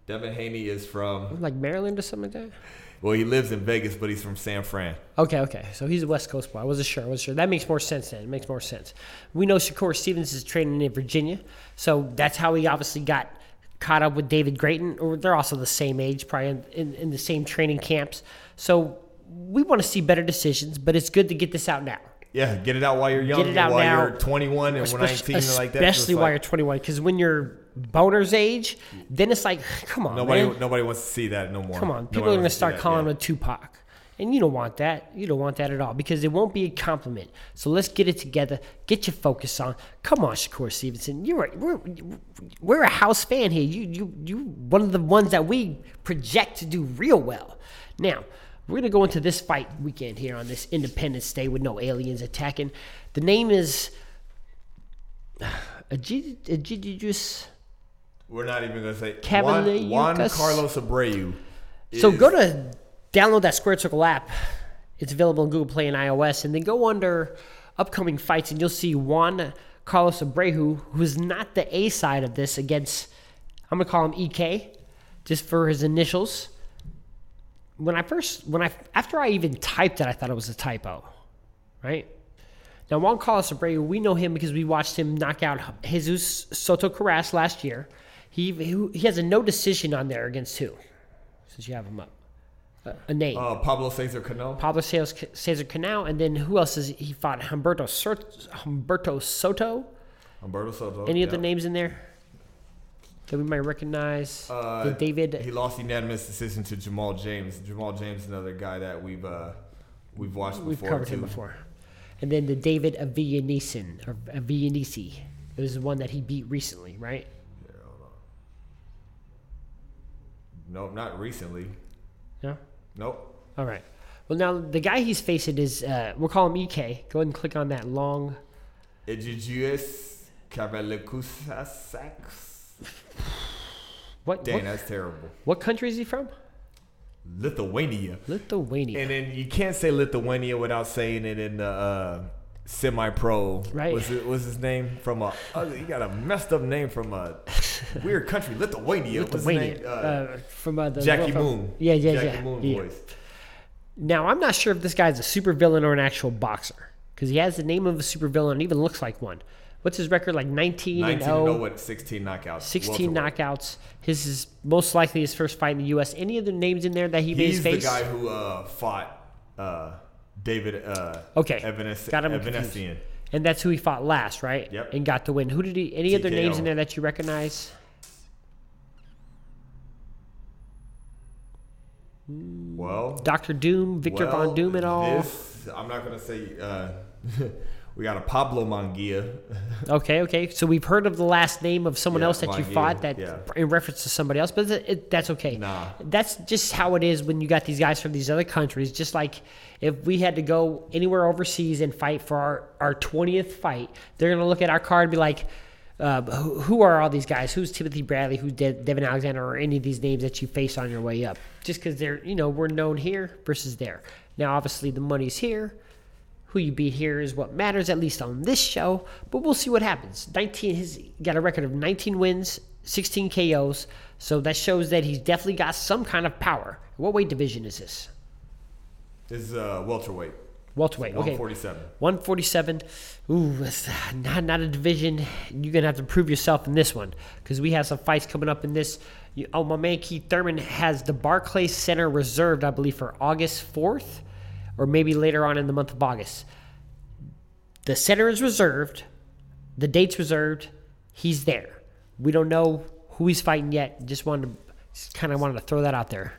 Devin Haney is from. Like Maryland or something like that? Well, he lives in Vegas, but he's from San Fran. Okay, okay. So he's a West Coast boy. I wasn't sure. I wasn't sure. That makes more sense then. It makes more sense. We know Shakur Stevens is training in Virginia, so that's how he obviously got caught up with David Grayton. Or they're also the same age, probably in, in, in the same training camps. So we want to see better decisions, but it's good to get this out now. Yeah, get it out while you're young. Get it out while now. you're 21 and 19 and like that. Especially while like- you're 21, because when you're Broner's age, then it's like, come on, nobody, man. nobody wants to see that no more. Come on, Nobody people are going to start that, calling yeah. him a Tupac. And you don't want that. You don't want that at all because it won't be a compliment. So let's get it together. Get your focus on. Come on, Shakur Stevenson. You're a, we're, we're a house fan here. You you you one of the ones that we project to do real well. Now we're gonna go into this fight weekend here on this Independence Day with no aliens attacking. The name is [sighs] Agidius. We're not even gonna say Juan, Juan Carlos Abreu. So go to download that Squared Circle app. It's available in Google Play and iOS, and then go under upcoming fights, and you'll see Juan Carlos Abreu, who's not the A side of this against. I'm gonna call him EK, just for his initials. When I first, when I after I even typed it, I thought it was a typo, right? Now Juan Carlos Abreu, we know him because we watched him knock out Jesus Soto Karass last year. He he has a no decision on there against who? Since you have him up, a, a name. uh, Pablo Cesar Canal. Pablo Cesar Cesar Canal, and then who else is he fought? Humberto Sur- Humberto Soto. Humberto Soto. Any yeah. other names in there that we might recognize? Uh, the David. He lost unanimous decision to Jamal James. Jamal James, another guy that we've uh, we've watched before. We've before covered too. him before. And then the David Avillanisen or Avillanisi. It was the one that he beat recently, right? Nope, not recently. No. Nope. All right. Well, now the guy he's facing is uh, we'll call him EK. Go ahead and click on that long. Egidius Cavalicusasax. What? Dang, What, that's terrible. what country is he from? Lithuania. Lithuania. And then you can't say Lithuania without saying it in the uh, semi-pro. Right. What's, it, what's his name from a? Uh, you got a messed up name from a [laughs] weird country, Lithuania. Lithuania. name? Uh, Uh, from uh, the Jackie from- Moon. Yeah, yeah, Jackie yeah. Moon yeah. voice. Now, I'm not sure if this guy's a supervillain or an actual boxer because he has the name of a supervillain and even looks like one. What's his record? Like 19, 19 and to know what 16 knockouts. 16 welterweight. knockouts. His is most likely his first fight in the U.S. Any other names in there that he made his He's the guy who uh, fought uh, David uh, Okay, Evanes- got him Evanesian. and that's who he fought last, right? Yep. And got the win. Who did he? Any other names in there that you recognize? Well, Doctor Doom, Victor well, Von Doom, at all? This, I'm not gonna say. Uh, [laughs] we got a Pablo Manguia. Okay, okay. So we've heard of the last name of someone Yeah, else that you fought that yeah. in reference to somebody else, but it, that's okay. Nah. That's just how it is when you got these guys from these other countries. Just like if we had to go anywhere overseas and fight for our, our 20th fight, they're going to look at our card and be like, uh, who, who are all these guys? Who's Timothy Bradley? Who's De- Devon Alexander? Or any of these names that you face on your way up? Just because they're, you know, we're known here versus there. Now, obviously, the money's here. Who you beat here is what matters, at least on this show. But we'll see what happens. 19, he's got a record of 19 wins, 16 KOs. So that shows that he's definitely got some kind of power. What weight division is this? This is uh, welterweight, Welterweight. Okay. 147. 147. Ooh, that's not, not a division. You're going to have to prove yourself in this one because we have some fights coming up in this. You, oh, my man Keith Thurman has the Barclays Center reserved, I believe, for August 4th or maybe later on in the month of August. The center is reserved, the date's reserved. He's there. We don't know who he's fighting yet. Just wanted to, just kind of wanted to throw that out there.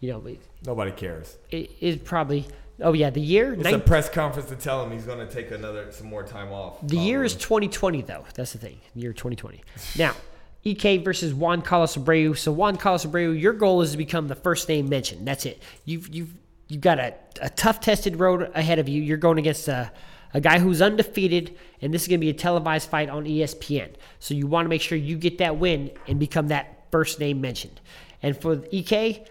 You know, Nobody cares. it, it probably. Oh yeah, the year. It's nine- a press conference to tell him he's gonna take another some more time off. The year is 2020, though. That's the thing. The year 2020. Now, EK versus Juan Carlos Abreu. So Juan Carlos Abreu, your goal is to become the first name mentioned. That's it. You've you've you've got a, a tough tested road ahead of you. You're going against a a guy who's undefeated, and this is going to be a televised fight on ESPN. So you want to make sure you get that win and become that first name mentioned. And for EK,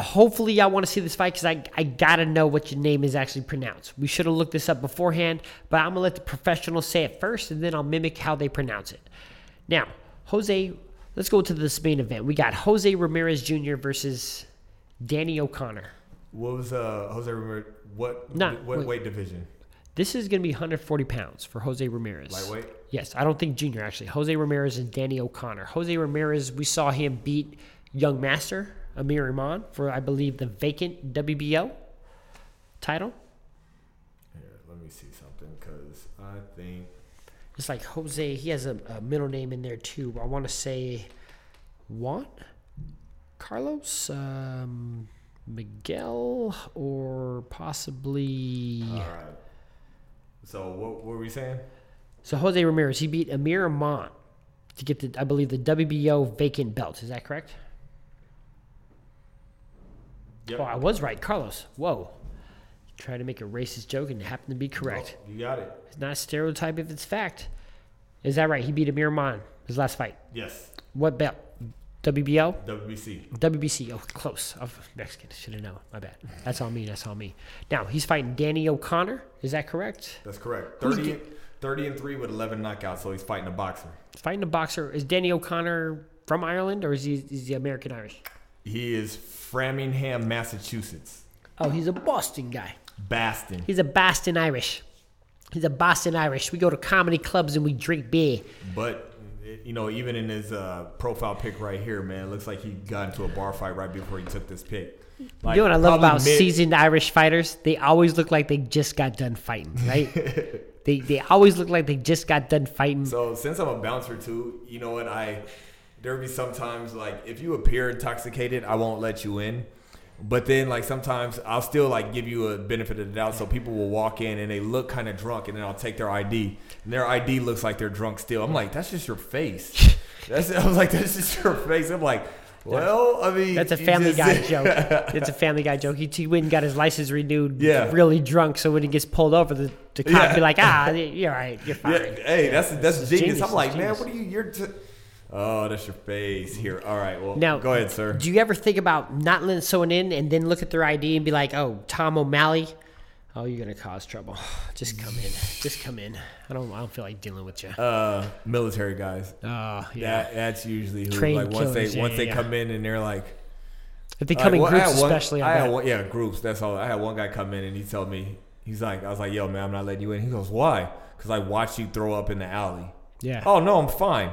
hopefully I want to see this fight because I, I gotta know what your name is actually pronounced. We should have looked this up beforehand, but I'm gonna let the professionals say it first and then I'll mimic how they pronounce it. Now, Jose, let's go to this main event. We got Jose Ramirez Jr. versus Danny O'Connor. What was uh Jose Ramirez? What Nah, what wait. weight division? This is gonna be 140 pounds for Jose Ramirez. Lightweight. Yes, I don't think junior actually. Jose Ramirez and Danny O'Connor. Jose Ramirez, we saw him beat Young Master Amir Imam for I believe the vacant WBO title. Here, let me see something because I think It's like Jose. He has a, a middle name in there too. I want to say Juan Carlos um, Miguel or possibly. all right. So what, what were we saying? So Jose Ramirez. He beat Amir Imam to get the I believe the WBO vacant belt. Is that correct? Yep. Oh, I was right, Carlos. Whoa. Trying to make a racist joke and it happened to be oh, correct. Oh, you got it. It's not a stereotype if it's fact. Is that right? He beat Amir Imam his last fight. Yes. What belt? WBO? WBC. WBC. Oh, close. Oh, Mexican. Should have known. My bad. That's on me. That's on me. Now, he's fighting Danny O'Connor. Is that correct? That's correct. Who's 30, 30 and three with 11 knockouts. So he's fighting a boxer. He's fighting a boxer. Is Danny O'Connor from Ireland or is he, is he American Irish? He is Framingham, Massachusetts. Oh, he's a Boston guy. Baston. He's a Boston Irish. He's a Boston Irish. We go to comedy clubs and we drink beer. But it- you know, even in his uh, profile pic right here, man, it looks like he got into a bar fight right before he took this pick. Like, you know what I love about mid- seasoned Irish fighters? They always look like they just got done fighting, right? [laughs] they they always look like they just got done fighting. So since I'm a bouncer too, you know what I there be sometimes like if you appear intoxicated, I won't let you in. But then like sometimes I'll still like give you a benefit of the doubt, so people will walk in and they look kind of drunk, and then I'll take their ID, and their ID looks like they're drunk still. I'm like, that's just your face. [laughs] That's [laughs] I was like, that's just your face. I'm like, well, I mean, That's a Family just- Guy [laughs] joke. It's a Family Guy joke. He, he went and got his license renewed, Yeah. really drunk. So when he gets pulled over, the, the cop Yeah. be like, "Ah, you're all right, you're fine." Yeah, hey, that's that's genius. genius, I'm like, man, what are you? You're. T- oh, that's your face here. All right, well, Now, go ahead, sir. Do you ever think about not letting someone in and then look at their ID and be like, "Oh, Tom O'Malley"? Oh, you're gonna cause trouble. [sighs] Just come in. Just come in. I don't. I don't feel like dealing with you. Uh, military guys. Oh, yeah. That that's usually who Trained like once killers, they yeah, once yeah, they yeah. come in and they're like, If they come in well, groups, one- especially, I I had one, yeah, groups. That's all. I had one guy come in and he told me, he's like, I was like, yo, man, I'm not letting you in. He goes, why? Because I watched you throw up in the alley. Yeah. Oh no, I'm fine.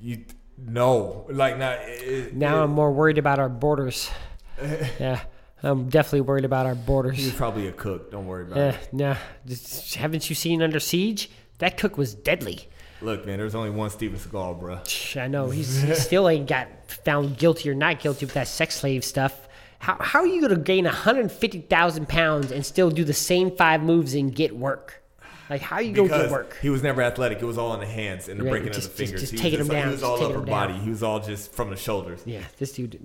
You no, like now. It, Now it- I'm more worried about our borders. [laughs] yeah, I'm definitely worried about our borders. He's borders. probably a cook. Don't worry about Yeah, it. nah. Just- haven't you seen Under Siege? That cook was deadly. Look, man, there's only one Steven Seagal, bro. I know he's, he [laughs] still ain't got found guilty or not guilty with that sex slave stuff. How, how are you gonna gain 150,000 pounds and still do the same five moves and get work? Like how you get Because work? he was never athletic. It was all in the hands and the Right, breaking just- of the fingers. just he taking was him down, He was all upper body. He was all just from the shoulders. Yeah, this dude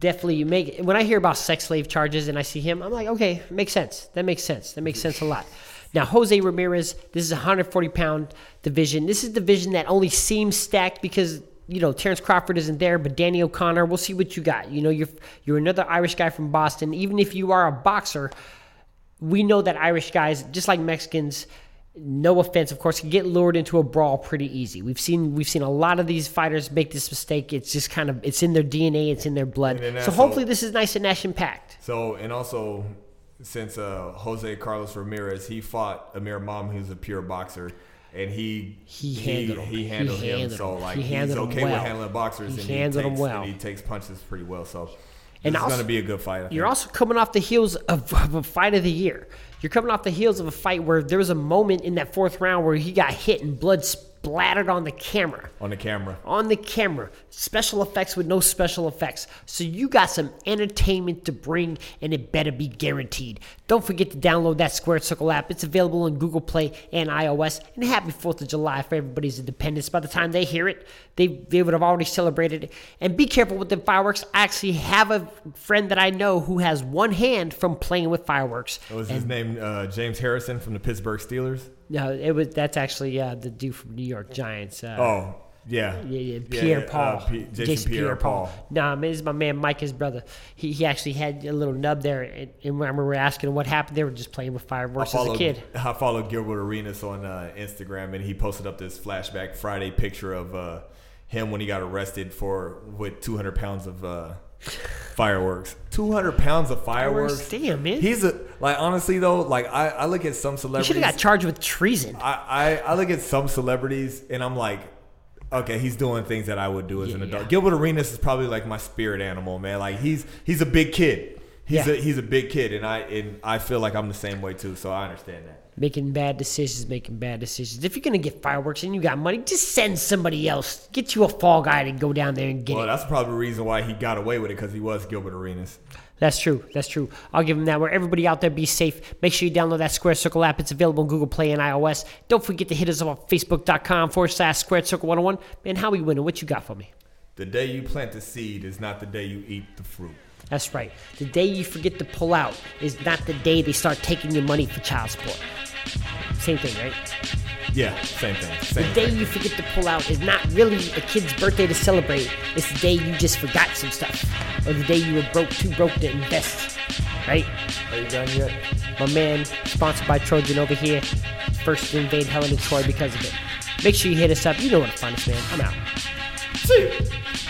definitely you make when I hear about sex slave charges and I see him, I'm like, okay, makes sense. That makes sense. That makes sense a lot. Now Jose Ramirez, this is a 140 pound division. This is a division that only seems stacked because you know Terrence Crawford isn't there, but Danny O'Connor. We'll see what you got. You know, you're you're another Irish guy from Boston. Even if you are a boxer, we know that Irish guys, just like Mexicans, no offense, of course, can get lured into a brawl pretty easy. We've seen we've seen a lot of these fighters make this mistake. It's just kind of it's in their DNA, it's in their blood. So hopefully this is nice and action packed. So and also, since uh, Jose Carlos Ramirez, he fought Amir Mom, who's a pure boxer, and he He handled him. he He handled him. handled So like He he's him okay with handling boxers, He and handled he him takes, well. and he takes punches pretty well. So this And is also- going to be a good fight. I You're also coming off the heels of, of a fight of the year. You're coming off the heels of a fight where there was a moment in that fourth round where he got hit and blood splattered on the camera. on the camera. on the camera. Special effects with no special effects. So you got some entertainment to bring, and it better be guaranteed. Don't forget to download that Squared Circle app. It's available on Google Play and iOS. And happy 4th of July for everybody's independence. By the time they hear it, they, they would have already celebrated it. And be careful with the fireworks. I actually have a friend that I know who has one hand from playing with fireworks. What was his name? Uh, James Harrison from the Pittsburgh Steelers. No, it was that's actually uh, the dude from New York Giants. Uh, Oh yeah, Yeah, yeah, Pierre yeah, Paul, uh, P- Jason, Pierre, Paul. Nah, man, this is my man Mike, his brother. He, he actually had a little nub there, and, and I remember asking what happened, they were just playing with I fireworks as a kid. I followed Gilbert Arenas on uh, Instagram, and he posted up this flashback Friday picture of uh, him when he got arrested for with 200 pounds of fireworks. 200 pounds of fireworks. Damn, man. He's a like honestly though, like I, I look at some He should celebrities. have got charged with treason. I, I I look at some celebrities, and I'm like. Okay, he's doing things that I would do as an Yeah. adult. Gilbert Arenas is probably like my spirit animal, man. Like he's he's a big kid. He's Yeah. a he's a big kid, and I and I feel like I'm the same way too. So I understand that. Making bad decisions, making bad decisions. If you're gonna get fireworks and you got money, just send somebody else. Get you a fall guy to go down there and get Well, it. that's probably the reason why he got away with it because he was Gilbert Arenas. That's true. That's true. I'll give him that. Where everybody out there be safe. Make sure you download that Square Circle app. It's available on Google Play and iOS. Don't forget to hit us up on Facebook.com forward slash Squared Circle 101. Man, how we winning? What you got for me? The day you plant the seed is not the day you eat the fruit. That's right. The day you forget to pull out is not the day they start taking your money for child support. Same thing, right? Yeah, same thing. The day thing. you forget to pull out is not really a kid's birthday to celebrate. It's the day you just forgot some stuff. Or the day you were broke, too broke to invest. Right? Are you done yet? My man, sponsored by Trojan over here. First to invade Helen and Troy because of it. Make sure you hit us up. You know where to find us, man. I'm out. See.